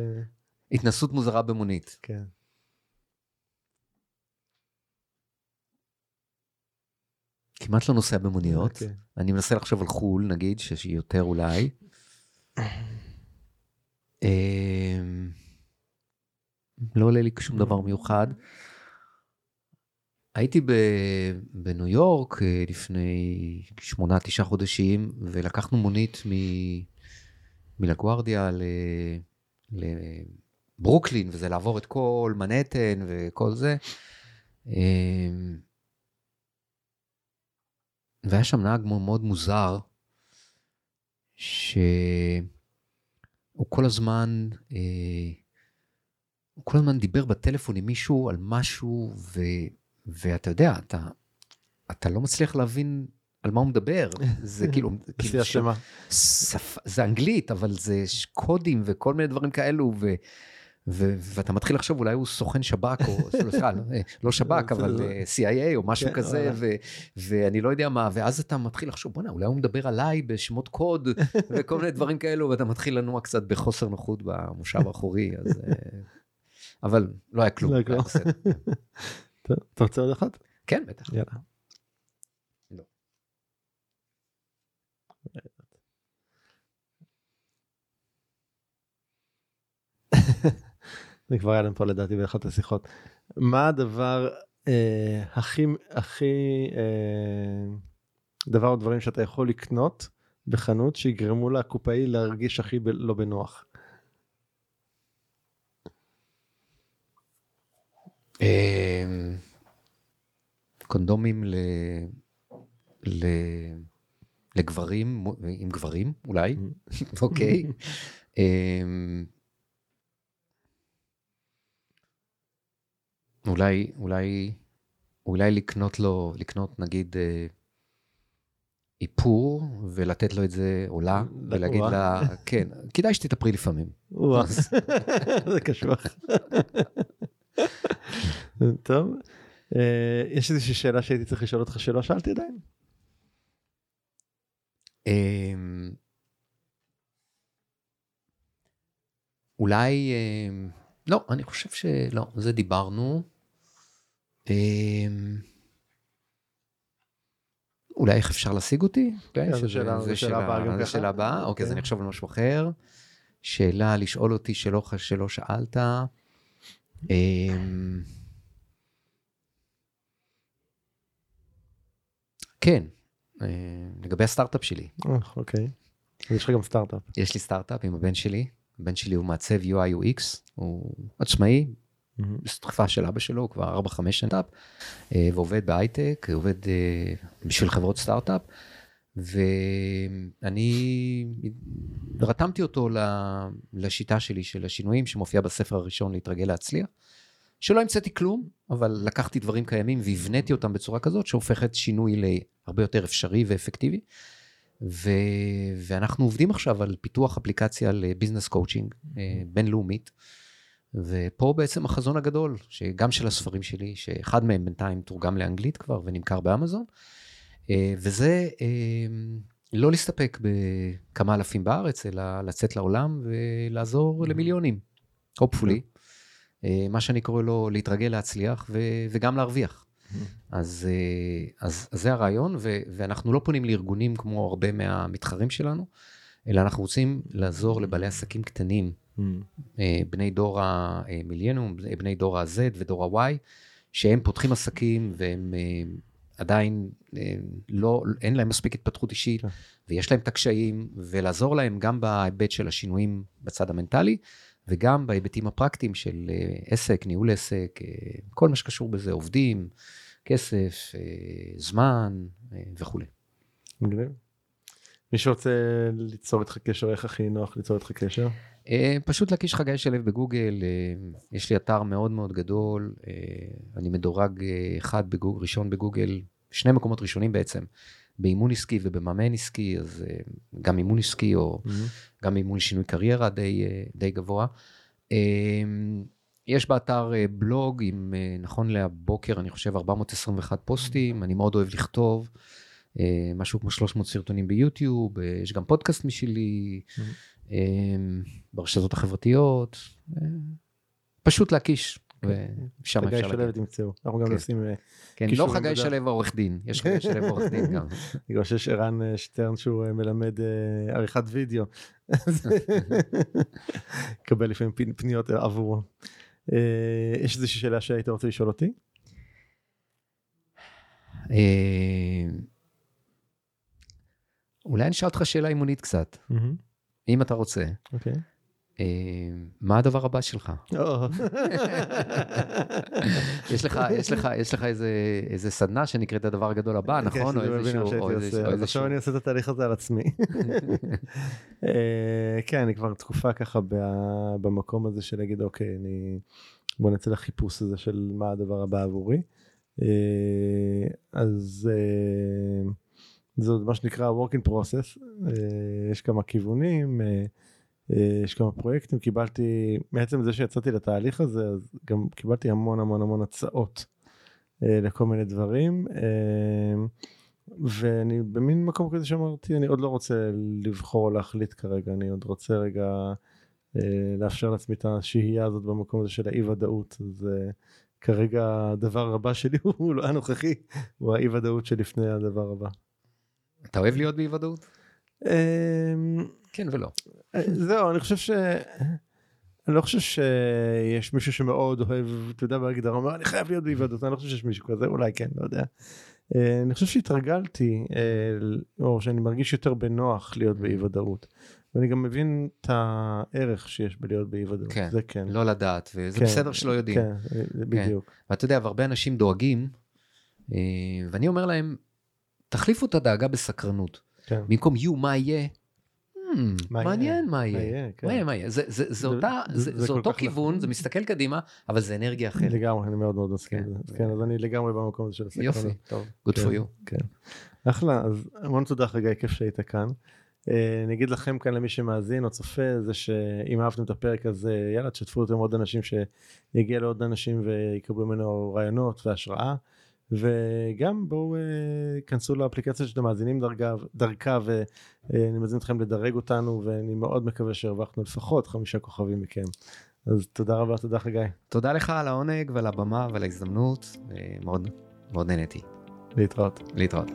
התנסות מוזרה במונית. כן. כמעט לא נוסע במוניות. Okay. אוקיי. אני מנסה לחשוב על חו"ל, נגיד, שהיא יותר אולי. אמ, לא עולה לי שום דבר מיוחד. הייתי בניו יורק אה, לפני שמונה, תשעה חודשים, ולקחנו מונית מלגוארדיה לברוקלין, וזה לעבור את כל מנהטן וכל זה. אמ, והיה שם נהג מאוד מוזר, ש... הוא כל הזמן, אה, הוא כל הזמן דיבר בטלפון עם מישהו על משהו, ו, ואתה יודע, אתה, אתה לא מצליח להבין על מה הוא מדבר. זה כאילו, כאילו ש... שפ... זה אנגלית, אבל זה קודים וכל מיני דברים כאלו, ו... ו- ואתה מתחיל לחשוב אולי הוא סוכן שב"כ או סליחה לא, אה, לא שב"כ אבל לא- אה, CIA או משהו כן, כזה ו- ואני לא יודע מה ואז אתה מתחיל לחשוב בואנה אולי הוא מדבר עליי בשמות קוד וכל מיני דברים כאלו ואתה מתחיל לנוע קצת בחוסר נוחות במושב האחורי אז אה, אבל לא היה כלום. לא אתה רוצה עוד אחת? כן בטח. יאללה. זה כבר היה להם פה לדעתי באחת השיחות. מה הדבר אה, הכי, הכי, אה, דבר או דברים שאתה יכול לקנות בחנות שיגרמו לקופאי להרגיש הכי ב, לא בנוח? אה, קונדומים ל... ל... לגברים, עם גברים אולי, אוקיי. אה, אולי, אולי, אולי לקנות לו, לקנות נגיד, אה, איפור ולתת לו את זה עולה ולהגיד לה, כן, כדאי שתתאפרי לפעמים. זה קשוח. טוב, אה, יש איזושהי שאלה שהייתי צריך לשאול אותך שלא שאלתי עדיין? אמ, אולי, אמ, לא, אני חושב שלא, זה דיברנו. אמ, אולי איך אפשר להשיג אותי? כן, זו שאלה- זו שאלה הבאה זו. שאלה הבאה, אוקיי, אז כן. אני אחשוב על משהו אחר. שאלה לשאול אותי שלא, שלא שאלת. אמ, כן, אה, לגבי הסטארט-אפ שלי. אה, אוקיי. יש לך גם סטארט-אפ. יש לי סטארט-אפ עם הבן שלי, הבן שלי הוא מעצב UI UX, הוא עצמאי, בסטרפה של אבא שלו, כבר 4-5 שנים, אה, ועובד בהייטק, עובד אה, בשביל חברות סטארט-אפ, ואני רתמתי אותו לשיטה שלי של השינויים שמופיעה בספר הראשון להתרגל להצליח, שלא המצאתי כלום, אבל לקחתי דברים קיימים והבניתי אותם בצורה כזאת שהופכת שינוי להרבה יותר אפשרי ואפקטיבי. ו... ואנחנו עובדים עכשיו על פיתוח אפליקציה ל business coaching אה, בינלאומית. ופה בעצם החזון הגדול, שגם של הספרים שלי, שאחד מהם בינתיים תורגם לאנגלית כבר ונמכר באמזון, אה, וזה אה, לא להסתפק בכמה אלפים בארץ, אלא לצאת לעולם ולעזור למיליונים, hopefully. אה, מה שאני קורא לו להתרגל להצליח ו- וגם להרוויח. אז, אה, אז, אז זה הרעיון, ו- ואנחנו לא פונים לארגונים כמו הרבה מהמתחרים שלנו, אלא אנחנו רוצים לעזור לבעלי עסקים קטנים, בני דור המילניום, בני דור ה-Z ודור ה-Y, שהם פותחים עסקים והם אה, עדיין אה, לא, אין להם מספיק התפתחות אישית, כן. ויש להם את הקשיים, ולעזור להם גם בהיבט של השינויים בצד המנטלי, וגם בהיבטים הפרקטיים של אה, עסק, ניהול עסק, אה, כל מה שקשור בזה, עובדים, כסף, אה, זמן אה, וכולי. מגניב. מי שרוצה ליצור איתך קשר, איך הכי נוח ליצור איתך קשר? אה, פשוט להקיש חגי שלו בגוגל, אה, יש לי אתר מאוד מאוד גדול, אה, אני מדורג אחד בגוג, ראשון בגוגל, שני מקומות ראשונים בעצם, באימון עסקי ובמאמן עסקי, אז גם אימון עסקי או גם אימון שינוי קריירה די, די גבוה. יש באתר בלוג עם, נכון להבוקר, אני חושב 421 פוסטים, אני מאוד אוהב לכתוב, משהו כמו 300 סרטונים ביוטיוב, אה, יש גם פודקאסט משלי, אה, ברשתות החברתיות, אה, פשוט להקיש, ושם חגי אפשר שלו להגיד. תמצאו. אנחנו גם כן. נשים, אה, כן, לא חגי. שלו העורך דין, יש חגי שלו עורך דין גם. בגלל שיש ערן אה, שטרן שהוא אה, מלמד אה, עריכת וידאו. קבל לפעמים פנ- פניות עבורו. אה, יש איזושהי שאלה שהיית רוצה לשאול אותי? אולי אני אשאל אותך שאלה אימונית קצת, אם אתה רוצה. אוקיי. אה, מה הדבר הבא שלך? יש לך, יש לך, יש לך איזה, איזה סדנה שנקראת הדבר הגדול הבא, נכון? או איזשהו, או איזשהו. עכשיו אני עושה את התהליך הזה על עצמי. אה, כן, אני כבר תקופה ככה במקום הזה של להגיד, אוקיי, אני... בוא נצא לחיפוש הזה של מה הדבר הבא עבורי. אה, אז זה מה שנקרא work in process, אה, יש כמה כיוונים, אה, אה, יש כמה פרויקטים, קיבלתי, מעצם זה שיצאתי לתהליך הזה, אז גם קיבלתי המון המון המון הצעות לכל מיני דברים. ואני במין מקום כזה שאמרתי אני עוד לא רוצה לבחור או להחליט כרגע אני עוד רוצה רגע לאפשר לעצמי את השהייה הזאת במקום הזה של האי ודאות אז כרגע הדבר הבא שלי הוא לא הנוכחי הוא האי ודאות שלפני הדבר הבא. אתה אוהב להיות באי ודאות? אה, כן ולא. זהו אני חושב ש... אני לא חושב שיש מישהו שמאוד אוהב, אתה יודע, בהגדרה, אומר, אני חייב להיות באי ודאות, אני לא חושב שיש מישהו כזה, אולי כן, לא יודע. אה, אני חושב שהתרגלתי, אה, או שאני מרגיש יותר בנוח להיות באי ודאות. ואני גם מבין את הערך שיש בלהיות באי ודאות, כן, זה כן. לא לדעת, וזה כן, בסדר שלא יודעים. כן, זה בדיוק. ואתה יודע, והרבה אנשים דואגים, אה, ואני אומר להם, תחליפו את הדאגה בסקרנות. כן. במקום יו, מה יהיה? "אה, מה מעניין יהיה? מה יהיה. יהיה, כן. מה יהיה, מה יהיה. זה- אותו כך כיוון, נכון. זה מסתכל קדימה, אבל זה אנרגיה אחרת. לגמרי, אני מאוד מאוד מסכים. כן, עם זה. זה- כן, אז אני לגמרי במקום הזה של הסקרנות. יופי, טוב, good כן, for you. כן. אחלה, אז המון תודה חגי, כיף שהיית כאן. אה, אני אגיד לכם כאן למי שמאזין או צופה, זה שאם אהבתם את הפרק אז אה, יאללה תשתפו אותו עם עוד אנשים שיגיע לעוד אנשים ויקבלו ממנו רעיונות והשראה. וגם בואו אה, כנסו לאפליקציה שאתם מאזינים דרכה, דרכה ואני מזמין אתכם לדרג אותנו ואני מאוד מקווה שהרווחנו לפחות חמישה כוכבים מכם. אז תודה רבה, תודה חגי. תודה לך על העונג ועל הבמה ועל ההזדמנות, אה, מאוד מאוד נהניתי. להתראות. להתראות.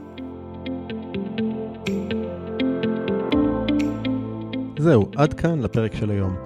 זהו, עד כאן לפרק של היום.